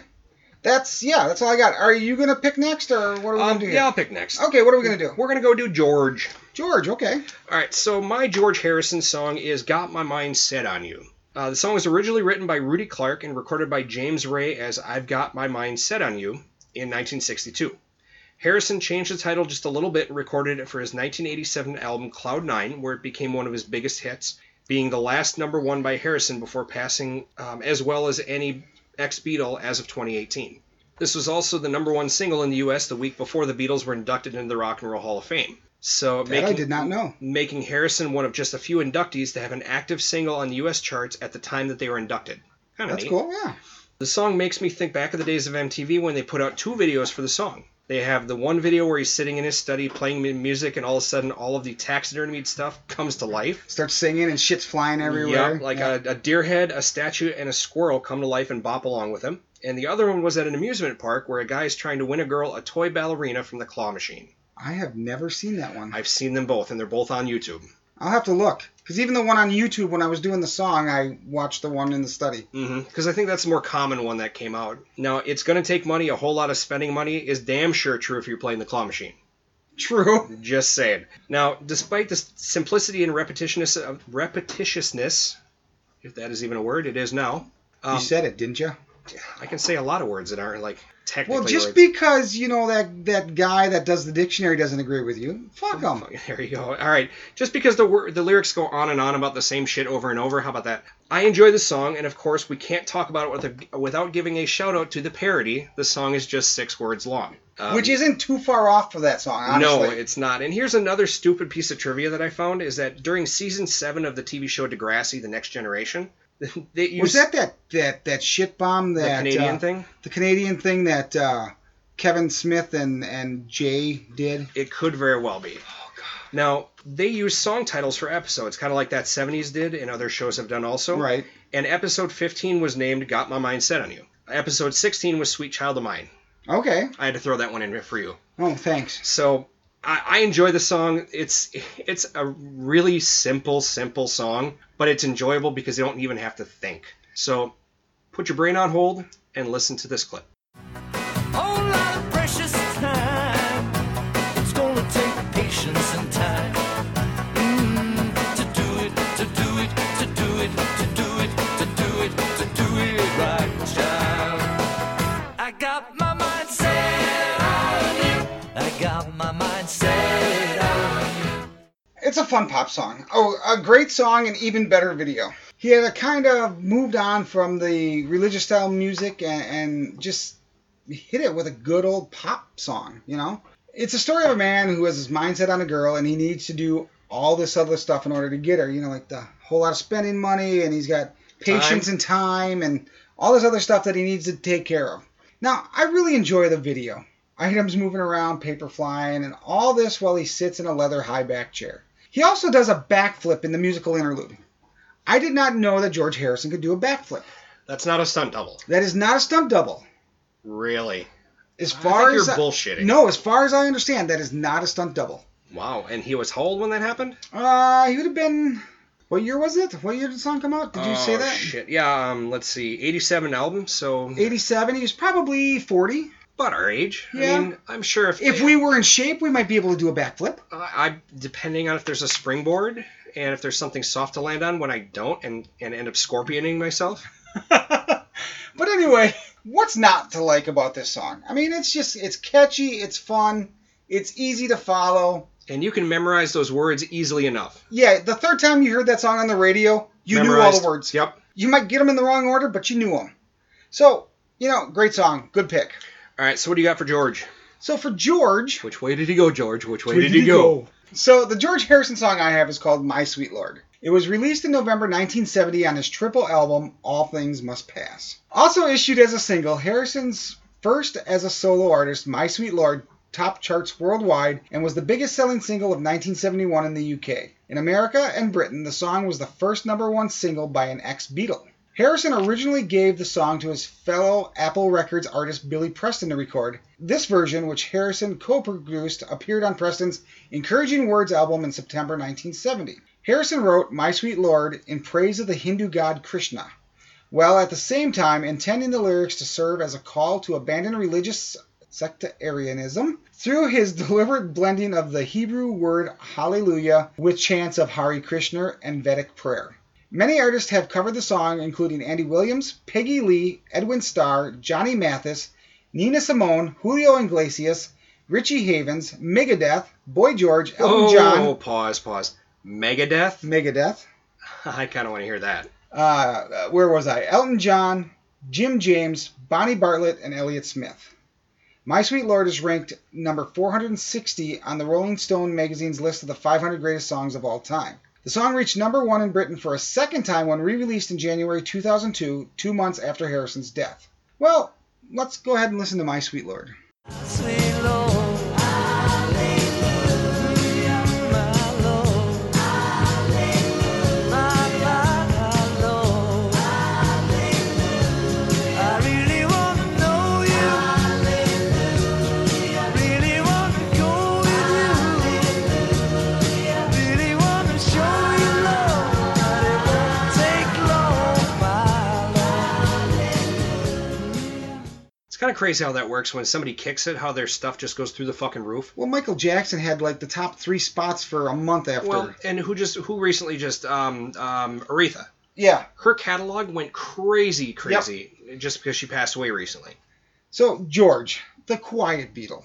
that's yeah, that's all I got. Are you gonna pick next, or what are we Um, gonna do? yeah, I'll pick next. Okay, what are we gonna do? We're gonna go do George. George. Okay. All right, so my George Harrison song is "Got My Mind Set on You." Uh, the song was originally written by Rudy Clark and recorded by James Ray as "I've Got My Mind Set on You" in 1962. Harrison changed the title just a little bit and recorded it for his 1987 album Cloud Nine, where it became one of his biggest hits, being the last number one by Harrison before passing, um, as well as any ex Beatle as of 2018. This was also the number one single in the U.S. the week before the Beatles were inducted into the Rock and Roll Hall of Fame. So That I making, did not know. making Harrison one of just a few inductees to have an active single on the U.S. charts at the time that they were inducted. Kind of That's neat. cool. Yeah. The song makes me think back of the days of MTV when they put out two videos for the song. They have the one video where he's sitting in his study playing music, and all of a sudden, all of the taxidermied stuff comes to life. Starts singing and shit's flying everywhere. Yep, like Yeah. a, a deer head, a statue, and a squirrel come to life and bop along with him. And the other one was at an amusement park where a guy is trying to win a girl a toy ballerina from the claw machine. I have never seen that one. I've seen them both, and they're both on YouTube. I'll have to look because even the one on YouTube when I was doing the song, I watched the one in the study. Because I think that's the more common one that came out. Now, it's going to take money. A whole lot of spending money is damn sure true if you're playing the claw machine. True. Just saying. Now, despite the simplicity and repetitiousness of repetitiousness, if that is even a word, it is now. Um, you said it, didn't you? I can say a lot of words that aren't like technically. Well, just because you know that that guy that does the dictionary doesn't agree with you, fuck him. There you go. All right. Just because the word, the lyrics go on and on about the same shit over and over, how about that? I enjoy the song, and of course, we can't talk about it with a, without giving a shout out to the parody. The song is just six words long. Um, Which isn't too far off for that song, honestly. No, it's not. And here's another stupid piece of trivia that I found is that during season seven of the TV show Degrassi: The Next Generation, they used was that that that that shit bomb that the Canadian uh, thing. the Canadian thing that uh, Kevin Smith and and Jay did? It could very well be. Oh god. Now they use song titles for episodes, kind of like that '70s did, and other shows have done also. Right. And episode 15 was named "Got My Mind Set on You." Episode 16 was "Sweet Child of Mine." Okay. I had to throw that one in for you. Oh, thanks. So I, I enjoy the song. It's it's a really simple, simple song, but it's enjoyable because you don't even have to think. So put your brain on hold and listen to this clip. It's a fun pop song. Oh, a great song and even better video. He had a kind of moved on from the religious style music and, and just hit it with a good old pop song, you know? It's a story of a man who has his mindset on a girl and he needs to do all this other stuff in order to get her, you know, like the whole lot of spending money and he's got patience and time and all this other stuff that he needs to take care of. Now, I really enjoy the video. Items moving around, paper flying, and all this while he sits in a leather high back chair. He also does a backflip in the musical interlude. I did not know that George Harrison could do a backflip. That's not a stunt double. That is not a stunt double. Really? As I far think you're as I- bullshitting. no, as far as I understand, that is not a stunt double. Wow. And he was how old when that happened? Uh, he would have been. What year was it? What year did the song come out? Did you say Oh, that? Shit. Yeah. Um. Let's see. 87 album. So 87. He was probably 40. About our age. Yeah. I mean, I'm sure if If we were in shape, we might be able to do a backflip. I, I depending on if there's a springboard and if there's something soft to land on when I don't and and end up scorpioning myself. but anyway, what's not to like about this song? I mean, it's just it's catchy, it's fun, it's easy to follow. And you can memorize those words easily enough. Yeah, the third time you heard that song on the radio, you knew all the words. Yep. You might get them in the wrong order, but you knew them. So, you know, great song, good pick. All right. So what do you got for George? So for George, Which way did he go, George? Which way did he go? So the George Harrison song I have is called My Sweet Lord. It was released in November 1970 on his triple album All Things Must Pass. Also issued as a single, Harrison's first as a solo artist, My Sweet Lord top charts worldwide and was the biggest selling single of 1971 in the UK. In America and Britain, the song was the first number one single by an ex-Beatle. Harrison originally gave the song to his fellow Apple Records artist Billy Preston to record. This version, which Harrison co produced, appeared on Preston's Encouraging Words album in September 1970. Harrison wrote My Sweet Lord in praise of the Hindu god Krishna, while at the same time intending the lyrics to serve as a call to abandon religious sectarianism through his deliberate blending of the Hebrew word hallelujah with chants of Hare Krishna and Vedic prayer. Many artists have covered the song, including Andy Williams, Peggy Lee, Edwin Starr, Johnny Mathis, Nina Simone, Julio Iglesias, Richie Havens, Megadeth, Boy George, Elton Oh, John, pause, pause. Megadeth. Megadeth. I kind of want to hear that. Uh, where was I? Elton John, Jim James, Bonnie Bartlett, and Elliott Smith. My Sweet Lord is ranked number 460 on the Rolling Stone magazine's list of the 500 greatest songs of all time. The song reached number one in Britain for a second time when re released in January 2002, two months after Harrison's death. Well, let's go ahead and listen to My Sweet Lord. Sweet Lord, kind of crazy how that works when somebody kicks it, how their stuff just goes through the fucking roof. Well, Michael Jackson had like the top three spots for a month after. Well, and who just who recently just um um Aretha. yeah. Her catalog went crazy, crazy, just because she passed away recently. So, George, the quiet Beatle.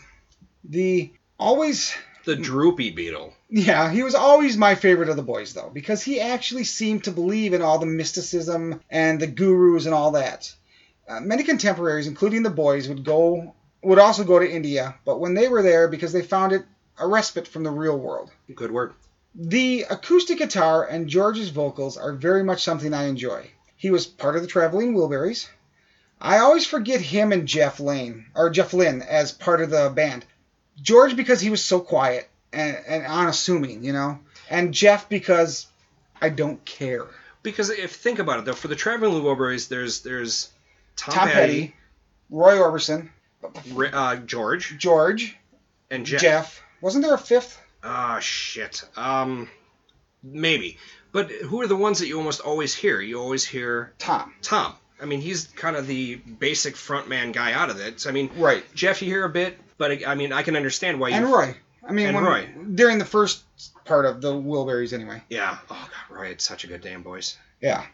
The always The droopy Beatle. Yeah, he was always my favorite of the boys, though, because he actually seemed to believe in all the mysticism and the gurus and all that. Uh, many contemporaries, including the boys, would go would also go to India, but when they were there, because they found it a respite from the real world. Good word. The acoustic guitar and George's vocals are very much something I enjoy. He was part of the Traveling Wilburys. I always forget him and Jeff Lane or Jeff Lynne as part of the band. George because he was so quiet and, and unassuming, you know, and Jeff because I don't care. Because if think about it though, for the Traveling Wilburys, there's there's Tom, Tom Petty, Petty, Roy Orbison, uh, George, George, and Jeff. Jeff. Wasn't there a fifth? Ah, shit. Um, maybe. But who are the ones that you almost always hear? You always hear Tom. Tom. I mean, he's kind of the basic frontman guy out of it. So, I mean, Right. Jeff you hear a bit, but I mean, I can understand why you. And Roy. I mean, when, Roy. during the first part of the Wilburys, anyway. Yeah. Oh God, Roy, it's such a good damn voice. Yeah.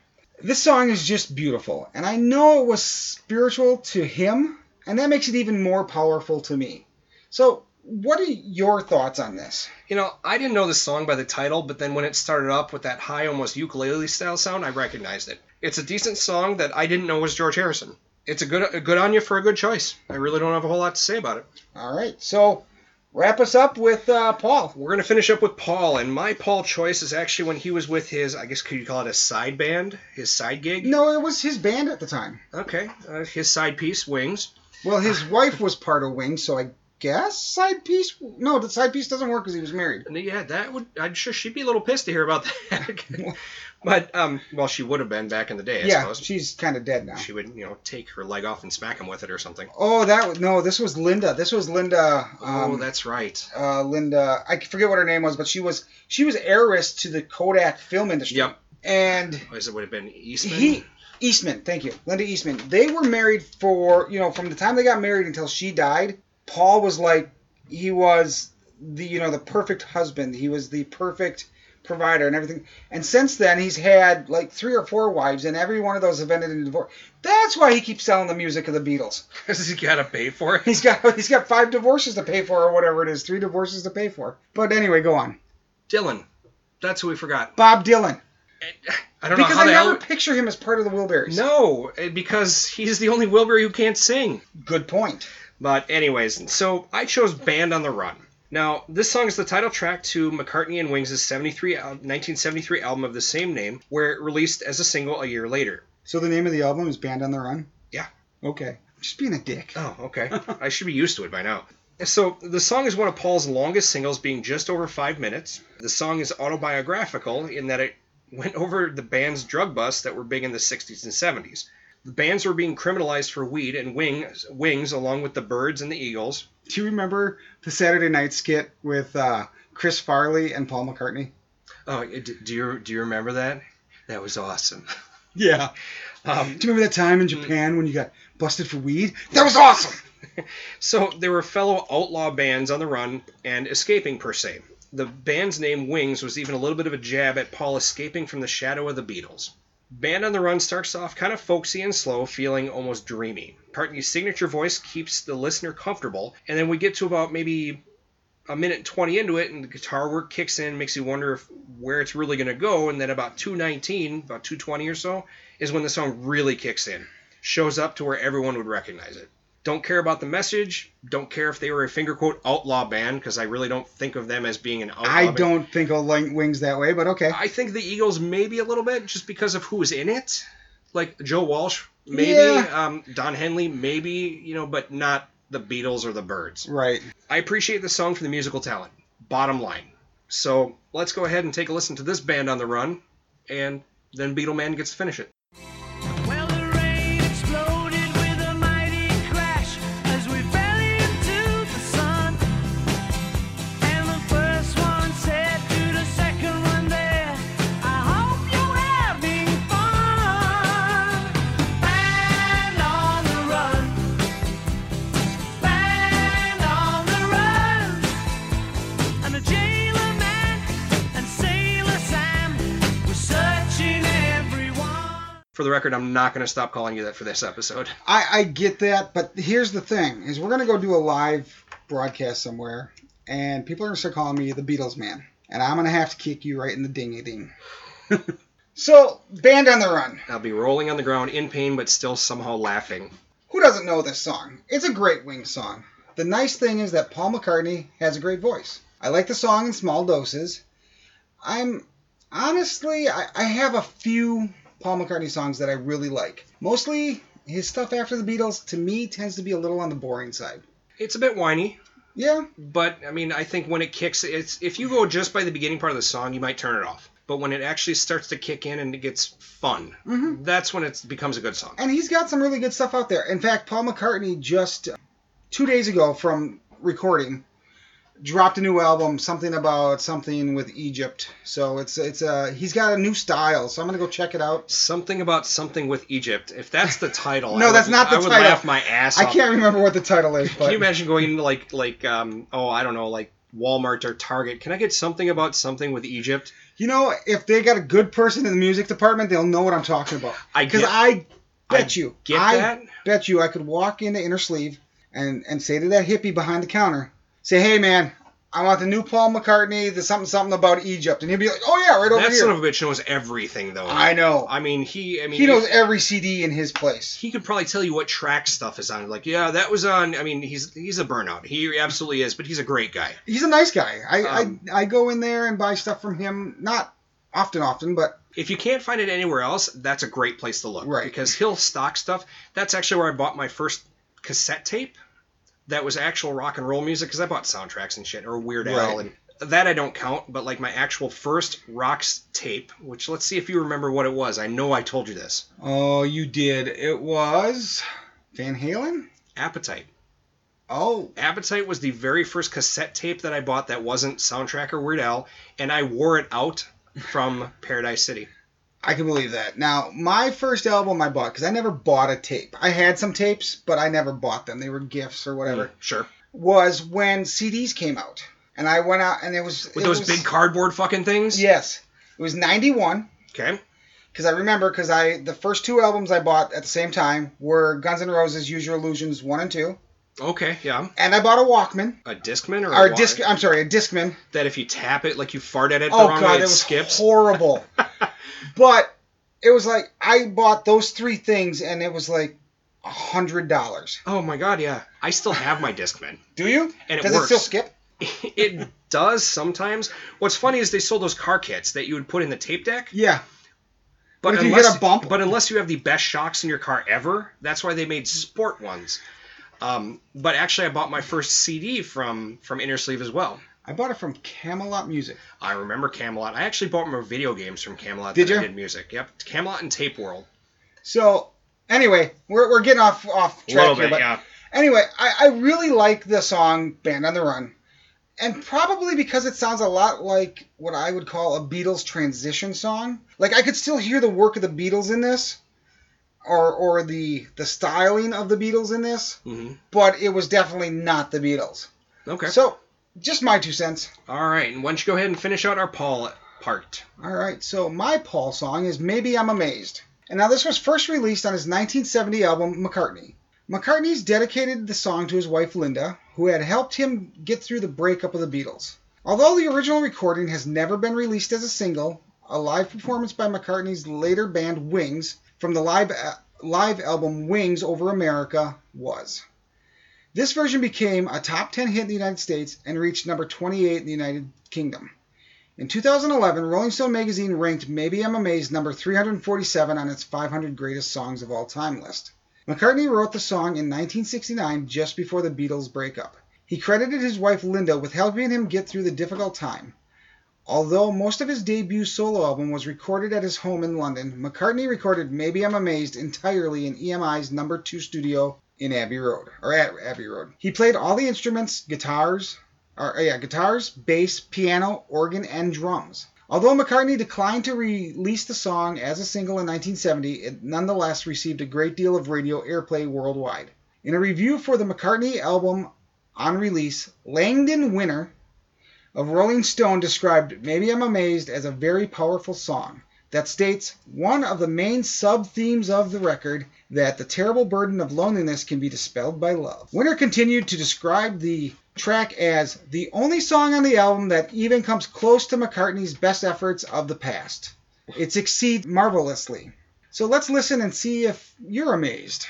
This song is just beautiful, and I know it was spiritual to him, and that makes it even more powerful to me. So, what are your thoughts on this? You know, I didn't know the song by the title, but then when it started up with that high, almost ukulele style sound, I recognized it. It's a decent song that I didn't know was George Harrison. It's a good, a good on you for a good choice. I really don't have a whole lot to say about it. All right, so wrap us up with uh, Paul. We're gonna finish up with Paul, and my Paul choice is actually when he was with his, I guess could you call it a side band, his side gig? No, it was his band at the time. Okay, uh, his side piece, Wings. Well, his wife was part of Wings, so I guess side piece. No, the side piece doesn't work because he was married. And yeah, that would. I'm sure she'd be a little pissed to hear about that. but um, well, she would have been back in the day. I yeah, suppose. she's kind of dead now. She would, you know, take her leg off and smack him with it or something. Oh, that was no. This was Linda. This was Linda. Um, oh, that's right. uh, Linda. I forget what her name was, but she was she was heiress to the Kodak film industry. Yep. And Was it would have been Eastman? he Eastman, thank you, Linda Eastman. They were married for you know from the time they got married until she died. Paul was like he was the you know the perfect husband. He was the perfect provider and everything. And since then, he's had like three or four wives, and every one of those have ended in divorce. That's why he keeps selling the music of the Beatles. Because he got to pay for it. He's got he's got five divorces to pay for, or whatever it is, three divorces to pay for. But anyway, go on. Dylan. That's who we forgot. Bob Dylan, I don't know because I never picture him as part of the Wilburys. No, eh, because he's the only Wilbury who can't sing. Good point. But anyways, so I chose "Band on the Run." Now, this song is the title track to McCartney and Wings' 73, 1973 album of the same name, where it released as a single a year later. So the name of the album is Band on the Run. Yeah. Okay. Just being a dick. Oh, okay. I should be used to it by now. So, the song is one of Paul's longest singles, being just over five minutes. The song is autobiographical in that it went over the band's drug busts that were big in the 60s and 70s. The bands were being criminalized for weed, and Wings, Wings along with the Byrds and the Eagles, Do you remember the Saturday Night skit with uh, Chris Farley and Paul McCartney? Oh, do you do you remember that? That was awesome. Yeah. Um, Do you remember that time in Japan when you got busted for weed? That was awesome. so they were fellow outlaw bands on the run and escaping per se. The band's name Wings was even a little bit of a jab at Paul escaping from the shadow of the Beatles. Band on the Run starts off kind of folksy and slow, feeling almost dreamy. McCartney's signature voice keeps the listener comfortable, and then we get to about maybe a minute and 20 into it, and the guitar work kicks in, makes you wonder if, where it's really going to go, and then about 219, about 220 or so, is when the song really kicks in. Shows up to where everyone would recognize it. Don't care about the message. Don't care if they were a finger quote outlaw band because I really don't think of them as being an outlaw. I band. don't think of Wings that way, but okay. I think the Eagles maybe a little bit just because of who's in it. Like Joe Walsh, maybe. Yeah. Um, Don Henley, maybe. You know, but not the Beatles or the Byrds. Right. I appreciate the song for the musical talent. Bottom line. So let's go ahead and take a listen to this band on the run, and then Beatleman gets to finish it. For the record, I'm not going to stop calling you that for this episode. I, I get that, but here's the thing: is we're gonna go do a live broadcast somewhere, and people are gonna start calling me the Beatles man, and I'm gonna have to kick you right in the dingy ding. so, Band on the Run. I'll be rolling on the ground in pain, but still somehow laughing. Who doesn't know this song? It's a great Wings song. The nice thing is that Paul McCartney has a great voice. I like the song in small doses. I'm honestly, I, I have a few Paul McCartney songs that I really like. Mostly his stuff after the Beatles, to me, tends to be a little on the boring side. It's a bit whiny, Yeah, but I mean, I think when it kicks, it's if you go just by the beginning part of the song, you might turn it off. But when it actually starts to kick in and it gets fun, Mhm. that's when it becomes a good song. and he's got some really good stuff out there. In fact, Paul McCartney just two days ago from recording dropped a new album, something about something with Egypt. So it's it's uh he's got a new style. So I'm gonna go check it out. Something about something with Egypt. If that's the title, No, I that's would, not the I would title. laugh my ass I off. can't remember what the title is, Can you imagine going into like like um oh I don't know like Walmart or Target? Can I get something about something with Egypt? you know if they got a good person in the music department, they'll know what I'm talking about. I Because I bet I you, get I that. bet you, I could walk into Inner Sleeve and and say to that hippie behind the counter, say, "Hey man, I want the new Paul McCartney, the something something about Egypt," and he'd be like, "Oh yeah, right over That here." son of a bitch knows everything though. I know. I mean he I mean he knows every CD in his place. he could probably tell you what track stuff is on. Like, yeah, that was on. I mean, he's he's a burnout. He absolutely is, but he's a great guy. He's a nice guy. I, Um, I I go in there and buy stuff from him, not often, often, but If you can't find it anywhere else, that's a great place to look. Right. Because he'll stock stuff. That's actually where I bought my first cassette tape. That was actual rock and roll music because I bought soundtracks and shit or Weird Al Right. and that I don't count, but like my actual first rocks tape, which let's see if you remember what it was. I know I told you this. Oh, you did. It was Van Halen. Appetite. Oh, Appetite was the very first cassette tape that I bought that wasn't soundtrack or Weird Al, and I wore it out from Paradise City. I can believe that. Now, my first album I bought because I never bought a tape. I had some tapes, but I never bought them. They were gifts or whatever. Mm, sure. Was when CDs came out, and I went out and it was With it those was- big cardboard fucking things? Yes, it was '91 Okay. because I remember because I the first two albums I bought at the same time were Guns N' Roses' Use Your Illusions one and two, Okay, yeah. and I bought a Walkman A Discman or, or a a disc. I'm sorry, a Discman. that if you tap it like you fart at it the Oh wrong god, way, that it was skips. horrible. but it was like I bought those three things, and it was like a hundred dollars. Oh my god, yeah. I still have my Discman. Do you? And it Does works. it still skip? it does sometimes. What's funny is they sold those car kits that you would put in the tape deck. Yeah. But What if you unless, get a bump? But unless you have the best shocks in your car ever, that's why they made sport ones. Um, but actually, I bought my first CD from from Inner Sleeve as well. I bought it from Camelot Music. I remember Camelot. I actually bought more video games from Camelot. Did that I you? did music. Yep, Camelot and Tape World. So anyway, we're, we're getting off off A track little here, bit, but yeah. anyway, I, I really like the song "Band on the Run," and probably because it sounds a lot like what I would call a Beatles transition song. Like I could still hear the work of the Beatles in this, or or the the styling of the Beatles in this, hmm but it was definitely not the Beatles. Okay. So just my two cents. All right, and why don't you go ahead and finish out our Paul part? All right, so my Paul song is Maybe I'm Amazed. And now this was first released on his 1970 album McCartney. McCartney's dedicated the song to his wife Linda, who had helped him get through the breakup of the Beatles. Although the original recording has never been released as a single, a live performance by McCartney's later band Wings from the live, uh, live album Wings Over America was. This version became a top 10 hit in the United States and reached number 28 in the United Kingdom. In 2011, Rolling Stone magazine ranked Maybe I'm Amazed number 347 on its 500 greatest songs of all time list. McCartney wrote the song in 1969 just before the Beatles' breakup. He credited his wife Linda with helping him get through the difficult time. Although most of his debut solo album was recorded at his home in London, McCartney recorded Maybe I'm Amazed entirely in EMI's number 2 studio in Abbey Road, or at Abbey Road. He played all the instruments, guitars, or yeah, guitars, bass, piano, organ, and drums. Although McCartney declined to release the song as a single in 1970, it nonetheless received a great deal of radio airplay worldwide. In a review for the McCartney album on release, Langdon Winner of Rolling Stone described Maybe I'm Amazed as a very powerful song that states one of the main sub themes of the record that the terrible burden of loneliness can be dispelled by love. Winter continued to describe the track as the only song on the album that even comes close to McCartney's best efforts of the past. It succeeds marvelously. So let's listen and see if you're amazed.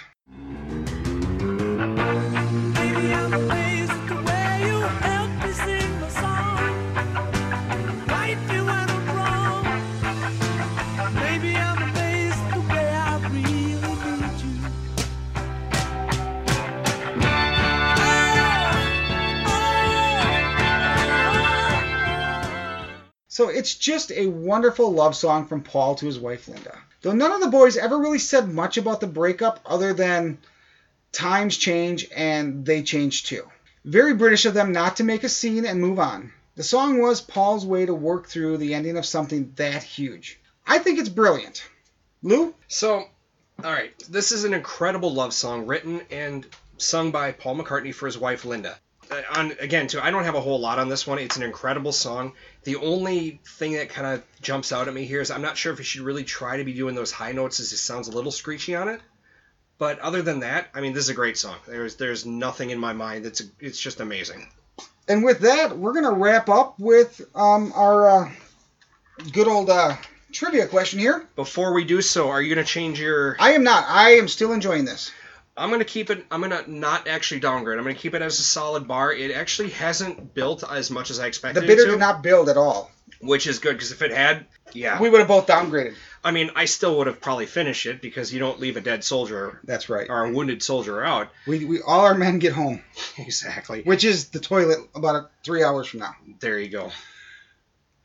So it's just a wonderful love song from Paul to his wife Linda. Though none of the boys ever really said much about the breakup other than times change and they change too. Very British of them not to make a scene and move on. The song was Paul's way to work through the ending of something that huge. I think it's brilliant. Lou? So, all right, this is an incredible love song written and sung by Paul McCartney for his wife Linda. Uh, on again, too, I don't have a whole lot on this one. It's an incredible song. The only thing that kind of jumps out at me here is I'm not sure if he should really try to be doing those high notes, as it sounds a little screechy on it. But other than that, I mean, this is a great song. There's there's nothing in my mind that's it's just amazing. And with that, we're going to wrap up with um, our uh, good old uh, trivia question here. Before we do so, are you gonna change your? I am not. I am still enjoying this. I'm gonna keep it. I'm gonna not actually downgrade. I'm gonna keep it as a solid bar. It actually hasn't built as much as I expected The bitter it to, did not build at all. which is good because if it had, yeah, We would have both downgraded. I mean, I still would have probably finished it because you don't leave a dead soldier That's right. or a wounded soldier out. We, we all our men get home, Exactly. which is the toilet about three hours from now. There you go.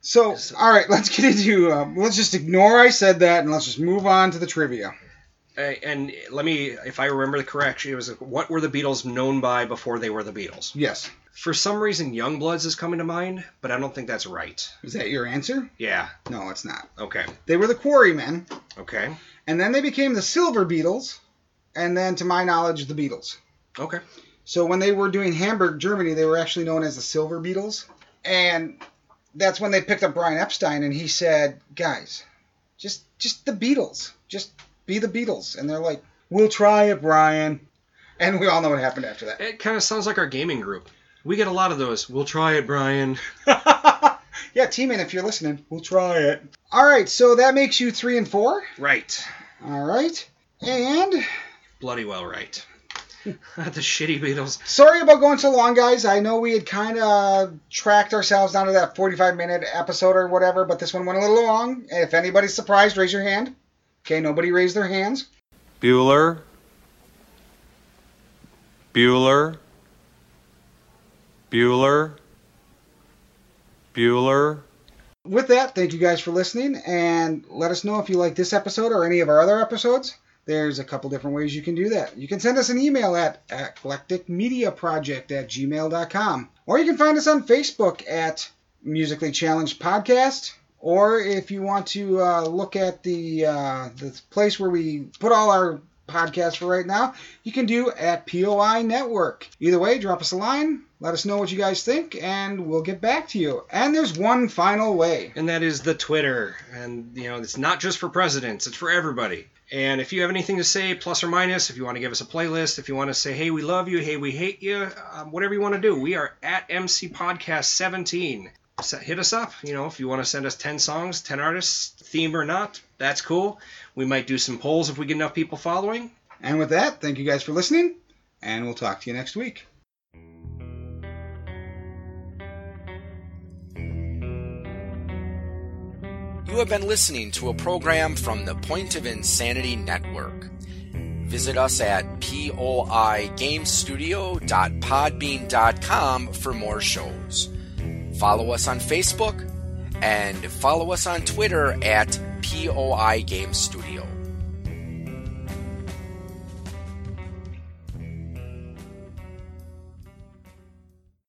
So, all right, let's get into. Uh, let's just ignore I said that, and let's just move on to the trivia. And let me, if I remember the correct, it was what were the Beatles known by before they were the Beatles? Yes. For some reason, Youngbloods is coming to mind, but I don't think that's right. Is that your answer? Yeah. No, it's not. Okay. They were the Quarrymen, Okay. and then they became the Silver Beatles, and then, to my knowledge, the Beatles. Okay. So when they were doing Hamburg, Germany, they were actually known as the Silver Beatles, and that's when they picked up Brian Epstein, and he said, "Guys, just just the Beatles, just be the Beatles," and they're like, "We'll try it, Brian," and we all know what happened after that. It kind of sounds like our gaming group. We get a lot of those. We'll try it, Brian. yeah, T-Man, if you're listening, we'll try it. All right, so that makes you three and four. Right. All right, and Bloody well right. the shitty Beatles. sorry about going so long, guys. I know we had kind of tracked ourselves down to that 45 minute episode or whatever, but this one went a little long. If anybody's surprised, raise your hand. Okay, nobody raised their hands. Bueller. Bueller. Bueller. Bueller. With that, thank you guys for listening, and let us know if you like this episode or any of our other episodes. There's a couple different ways you can do that. You can send us an email at eclecticmediaproject at gmail.com. Or you can find us on Facebook at Musically Challenged Podcast. Or if you want to uh, look at the, uh, the place where we put all our podcasts for right now, you can do at POI Network. Either way, drop us a line, let us know what you guys think, and we'll get back to you. And there's one final way. And that is the Twitter. And, you know, it's not just for presidents, it's for everybody. And if you have anything to say, plus or minus, if you want to give us a playlist, if you want to say, hey, we love you, hey, we hate you, um, whatever you want to do, we are at MC Podcast 17. So hit us up. You know, if you want to send us 10 songs, 10 artists, theme or not, that's cool. We might do some polls if we get enough people following. And with that, thank you guys for listening, and we'll talk to you next week. You have been listening to a program from the Point of Insanity Network. Visit us at poigamestudio.podbean.com for more shows. Follow us on Facebook and follow us on Twitter at POI Game Studio.